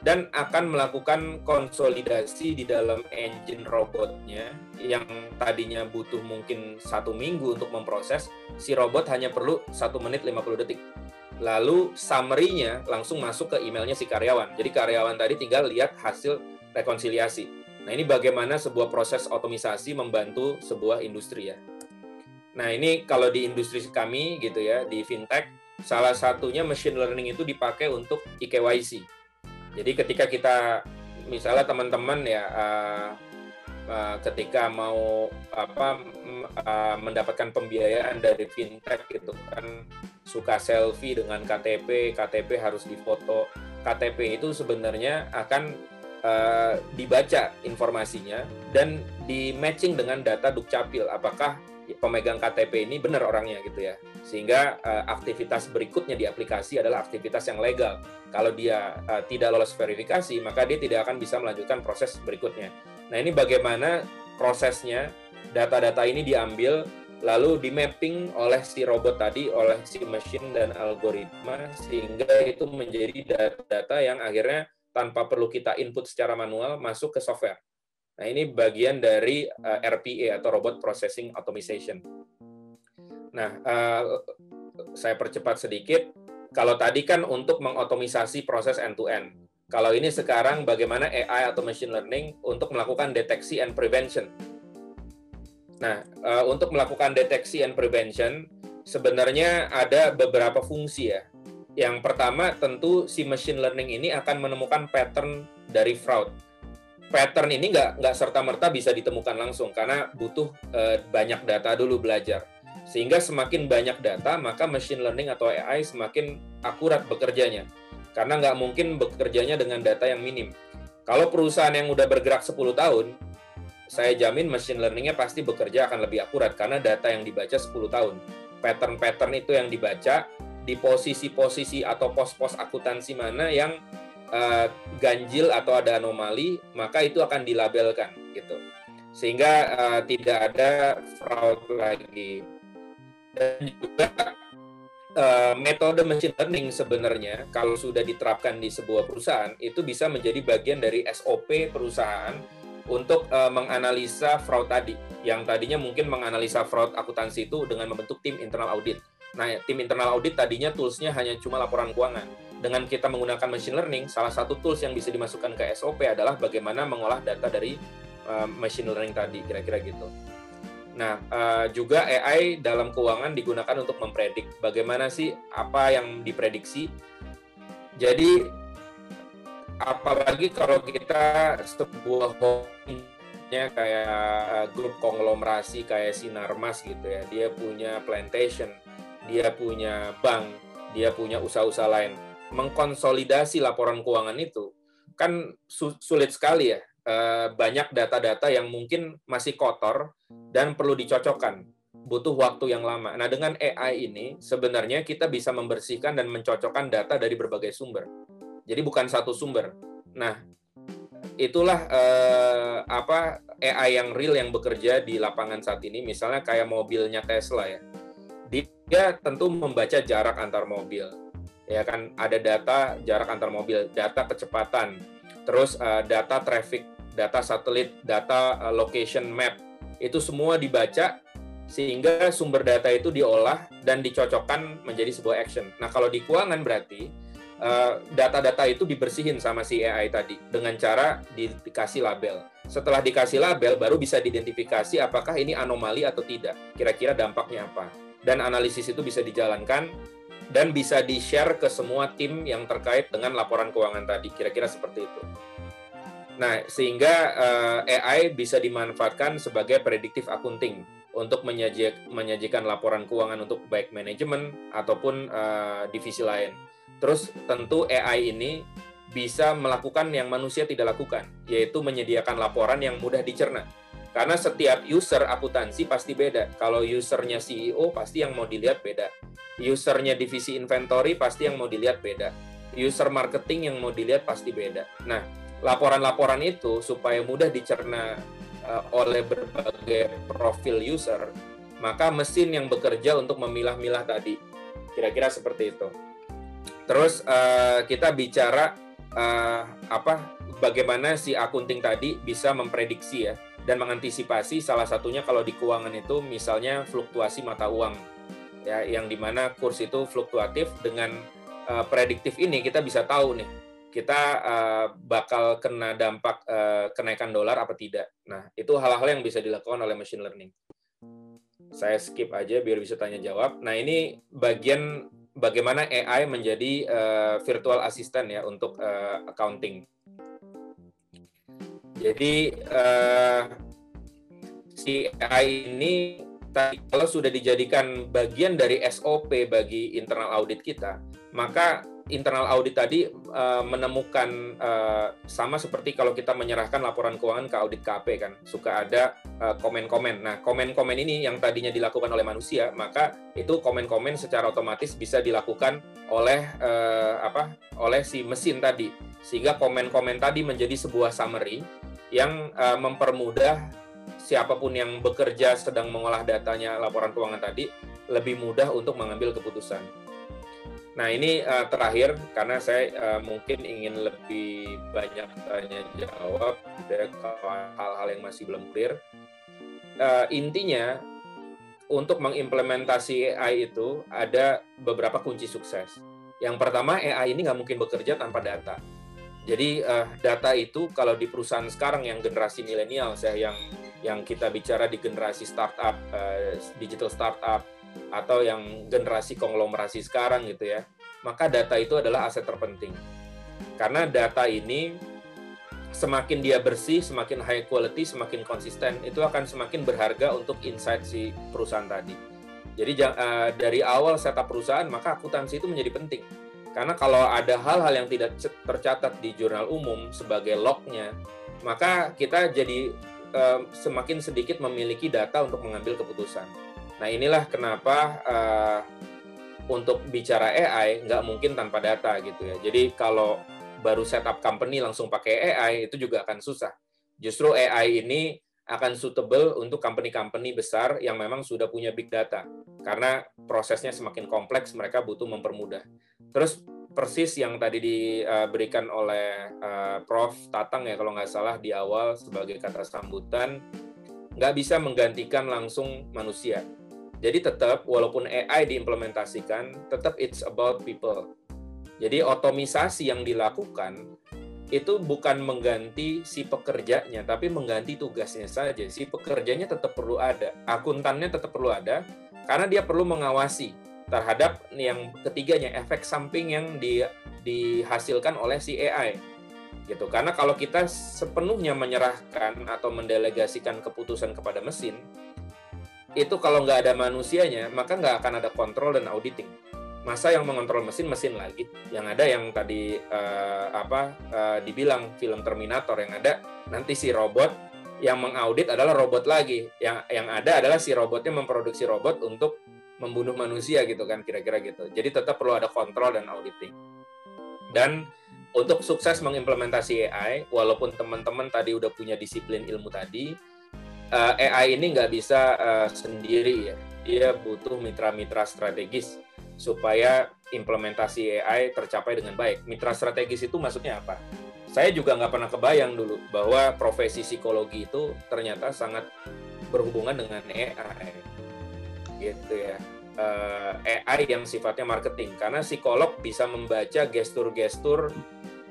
dan akan melakukan konsolidasi di dalam engine robotnya yang tadinya butuh mungkin satu minggu untuk memproses, si robot hanya perlu satu menit 50 detik. Lalu summary-nya langsung masuk ke emailnya si karyawan. Jadi karyawan tadi tinggal lihat hasil rekonsiliasi. Nah ini bagaimana sebuah proses otomisasi membantu sebuah industri ya. Nah ini kalau di industri kami gitu ya, di fintech, salah satunya machine learning itu dipakai untuk IKYC jadi ketika kita misalnya teman-teman ya uh, ketika mau apa uh, mendapatkan pembiayaan dari fintech gitu kan suka selfie dengan KTP, KTP harus difoto. KTP itu sebenarnya akan uh, dibaca informasinya dan di matching dengan data dukcapil apakah pemegang KTP ini benar orangnya gitu ya. Sehingga uh, aktivitas berikutnya di aplikasi adalah aktivitas yang legal. Kalau dia uh, tidak lolos verifikasi, maka dia tidak akan bisa melanjutkan proses berikutnya. Nah, ini bagaimana prosesnya data-data ini diambil lalu di mapping oleh si robot tadi oleh si mesin dan algoritma sehingga itu menjadi data-data yang akhirnya tanpa perlu kita input secara manual masuk ke software. Nah, ini bagian dari uh, eh, RPA atau Robot Processing Automation. Nah, uh, saya percepat sedikit. Kalau tadi kan untuk mengotomisasi proses end-to-end. -end. Kalau ini sekarang bagaimana AI atau machine learning untuk melakukan deteksi and prevention Nah, uh, untuk melakukan deteksi and prevention, sebenarnya ada beberapa fungsi ya. Yang pertama, tentu si machine learning ini akan menemukan pattern dari fraud. Pattern ini nggak nggak serta merta bisa ditemukan langsung karena butuh uh, banyak data dulu belajar. Sehingga semakin banyak data, maka machine learning atau AI semakin akurat bekerjanya. Karena nggak mungkin bekerjanya dengan data yang minim. Kalau perusahaan yang udah bergerak 10 tahun, saya jamin machine learning-nya pasti bekerja akan lebih akurat karena data yang dibaca 10 tahun. Pattern-pattern itu yang dibaca di posisi-posisi atau pos-pos akuntansi mana yang uh, ganjil atau ada anomali, maka itu akan dilabelkan gitu. Sehingga uh, tidak ada fraud lagi. Dan juga uh, metode machine learning sebenarnya kalau sudah diterapkan di sebuah perusahaan itu bisa menjadi bagian dari SOP perusahaan untuk uh, menganalisa fraud tadi. Yang tadinya mungkin menganalisa fraud akuntansi itu dengan membentuk tim internal audit. Nah, tim internal audit tadinya toolsnya hanya cuma laporan keuangan. Dengan kita menggunakan machine learning, salah satu tools yang bisa dimasukkan ke SOP adalah bagaimana mengolah data dari uh, machine learning tadi, kira-kira gitu. Nah, uh, juga AI dalam keuangan digunakan untuk mempredik bagaimana sih apa yang diprediksi. Jadi apalagi kalau kita sebuah holdingnya kayak grup konglomerasi kayak Sinarmas gitu ya dia punya plantation dia punya bank dia punya usaha-usaha lain mengkonsolidasi laporan keuangan itu kan sulit sekali ya eh, banyak data-data yang mungkin masih kotor dan perlu dicocokkan butuh waktu yang lama. Nah, dengan AI ini sebenarnya kita bisa membersihkan dan mencocokkan data dari berbagai sumber. Jadi bukan satu sumber. Nah, itulah eh, apa AI yang real yang bekerja di lapangan saat ini. Misalnya kayak mobilnya Tesla ya. Dia tentu membaca jarak antar mobil. Ya kan ada data jarak antar mobil, data kecepatan, terus eh, data traffic, data satelit, data eh, location map. Itu semua dibaca sehingga sumber data itu diolah dan dicocokkan menjadi sebuah action. Nah, kalau di keuangan berarti Eh, data-data itu dibersihin sama si AI tadi dengan cara di, dikasih label. Setelah dikasih label, baru bisa diidentifikasi apakah ini anomali atau tidak. Kira-kira dampaknya apa. Dan analisis itu bisa dijalankan dan bisa di-share ke semua tim yang terkait dengan laporan keuangan tadi. Kira-kira seperti itu. Nah, sehingga uh, eh, AI bisa dimanfaatkan sebagai prediktif accounting untuk menyajikan, laporan keuangan untuk baik manajemen ataupun uh, divisi lain Terus tentu AI ini bisa melakukan yang manusia tidak lakukan, yaitu menyediakan laporan yang mudah dicerna. Karena setiap user akuntansi pasti beda. Kalau usernya CEO pasti yang mau dilihat beda. Usernya divisi inventory pasti yang mau dilihat beda. User marketing yang mau dilihat pasti beda. Nah, laporan-laporan itu supaya mudah dicerna uh, oleh berbagai profil user, maka mesin yang bekerja untuk memilah-milah tadi. Kira-kira seperti itu. Terus uh, kita bicara uh, apa bagaimana si akunting tadi bisa memprediksi ya dan mengantisipasi salah satunya kalau di keuangan itu misalnya fluktuasi mata uang ya yang di mana kurs itu fluktuatif dengan uh, prediktif ini kita bisa tahu nih kita uh, bakal kena dampak uh, kenaikan dolar apa tidak. Nah itu hal-hal yang bisa dilakukan oleh machine learning. Saya skip aja biar bisa tanya jawab. Nah ini bagian bagaimana AI menjadi uh, virtual assistant ya untuk uh, accounting. Jadi uh, si AI ini kalau sudah dijadikan bagian dari SOP bagi internal audit kita, maka internal audit tadi uh, menemukan uh, sama seperti kalau kita menyerahkan laporan keuangan ke audit KP kan suka ada komen-komen. Uh, nah komen-komen ini yang tadinya dilakukan oleh manusia maka itu komen-komen secara otomatis bisa dilakukan oleh uh, apa oleh si mesin tadi sehingga komen-komen tadi menjadi sebuah summary yang uh, mempermudah siapa pun yang bekerja sedang mengolah datanya laporan keuangan tadi lebih mudah untuk mengambil keputusan. Nah ini uh, terakhir karena saya uh, mungkin ingin lebih banyak tanya jawab ada hal-hal yang masih belum clear. Uh, intinya untuk mengimplementasi AI itu ada beberapa kunci sukses. Yang pertama AI ini nggak mungkin bekerja tanpa data. Jadi uh, data itu kalau di perusahaan sekarang yang generasi milenial saya yang yang kita bicara di generasi startup, uh, digital startup, atau yang generasi konglomerasi sekarang gitu ya, maka data itu adalah aset terpenting. Karena data ini semakin dia bersih, semakin high quality, semakin konsisten, itu akan semakin berharga untuk insight si perusahaan tadi. Jadi uh, dari awal setup perusahaan, maka akuntansi itu menjadi penting. Karena kalau ada hal-hal yang tidak tercatat di jurnal umum sebagai lognya, maka kita jadi uh, semakin sedikit memiliki data untuk mengambil keputusan. Nah inilah kenapa uh, untuk bicara AI nggak mungkin tanpa data gitu ya. Jadi kalau baru setup company langsung pakai AI itu juga akan susah. Justru AI ini akan suitable untuk company-company besar yang memang sudah punya big data karena prosesnya semakin kompleks mereka butuh mempermudah. Terus persis yang tadi diberikan oleh uh, Prof Tatang ya kalau nggak salah di awal sebagai kata sambutan nggak bisa menggantikan langsung manusia jadi tetap walaupun AI diimplementasikan, tetap it's about people. Jadi otomisasi yang dilakukan itu bukan mengganti si pekerjanya, tapi mengganti tugasnya saja. Si pekerjanya tetap perlu ada, akuntannya tetap perlu ada, karena dia perlu mengawasi terhadap yang ketiganya efek samping yang di, dihasilkan oleh si AI gitu. Karena kalau kita sepenuhnya menyerahkan atau mendelegasikan keputusan kepada mesin itu kalau nggak ada manusianya maka nggak akan ada kontrol dan auditing masa yang mengontrol mesin mesin lagi. Yang ada yang tadi uh, apa uh, dibilang film Terminator yang ada nanti si robot yang mengaudit adalah robot lagi. Yang yang ada adalah si robotnya memproduksi robot untuk membunuh manusia gitu kan kira-kira gitu. Jadi tetap perlu ada kontrol dan auditing. Dan untuk sukses mengimplementasi AI walaupun teman-teman tadi udah punya disiplin ilmu tadi uh, eh, AI ini nggak bisa uh, sendiri ya. Dia butuh mitra-mitra strategis supaya implementasi AI tercapai dengan baik. Mitra strategis itu maksudnya apa? Saya juga nggak pernah kebayang dulu bahwa profesi psikologi itu ternyata sangat berhubungan dengan AI, gitu ya. Eh, AI yang sifatnya marketing, karena psikolog bisa membaca gestur-gestur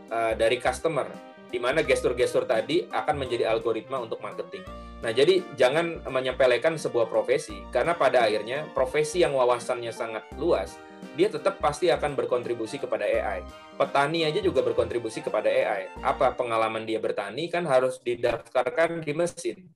uh, dari customer di mana gestur-gestur tadi akan menjadi algoritma untuk marketing. Nah, jadi jangan menyepelekan sebuah profesi karena pada akhirnya profesi yang wawasannya sangat luas, dia tetap pasti akan berkontribusi kepada AI. Petani aja juga berkontribusi kepada AI. Apa pengalaman dia bertani kan harus didaftarkan di mesin.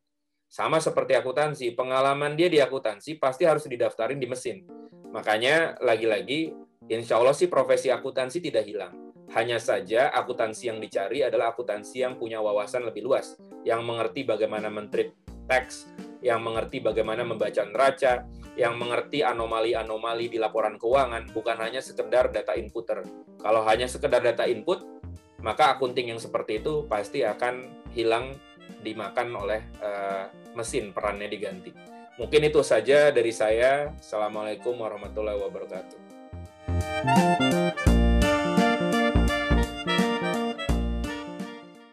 Sama seperti akuntansi, pengalaman dia di akuntansi pasti harus didaftarin di mesin. Makanya lagi-lagi insya Allah sih profesi akuntansi tidak hilang hanya saja akuntansi yang dicari adalah akuntansi yang punya wawasan lebih luas, yang mengerti bagaimana mentrip teks, yang mengerti bagaimana membaca neraca, yang mengerti anomali-anomali di laporan keuangan, bukan hanya sekedar data inputer. Kalau hanya sekedar data input, maka akunting yang seperti itu pasti akan hilang dimakan oleh uh, mesin, perannya diganti. Mungkin itu saja dari saya. Assalamualaikum warahmatullahi wabarakatuh.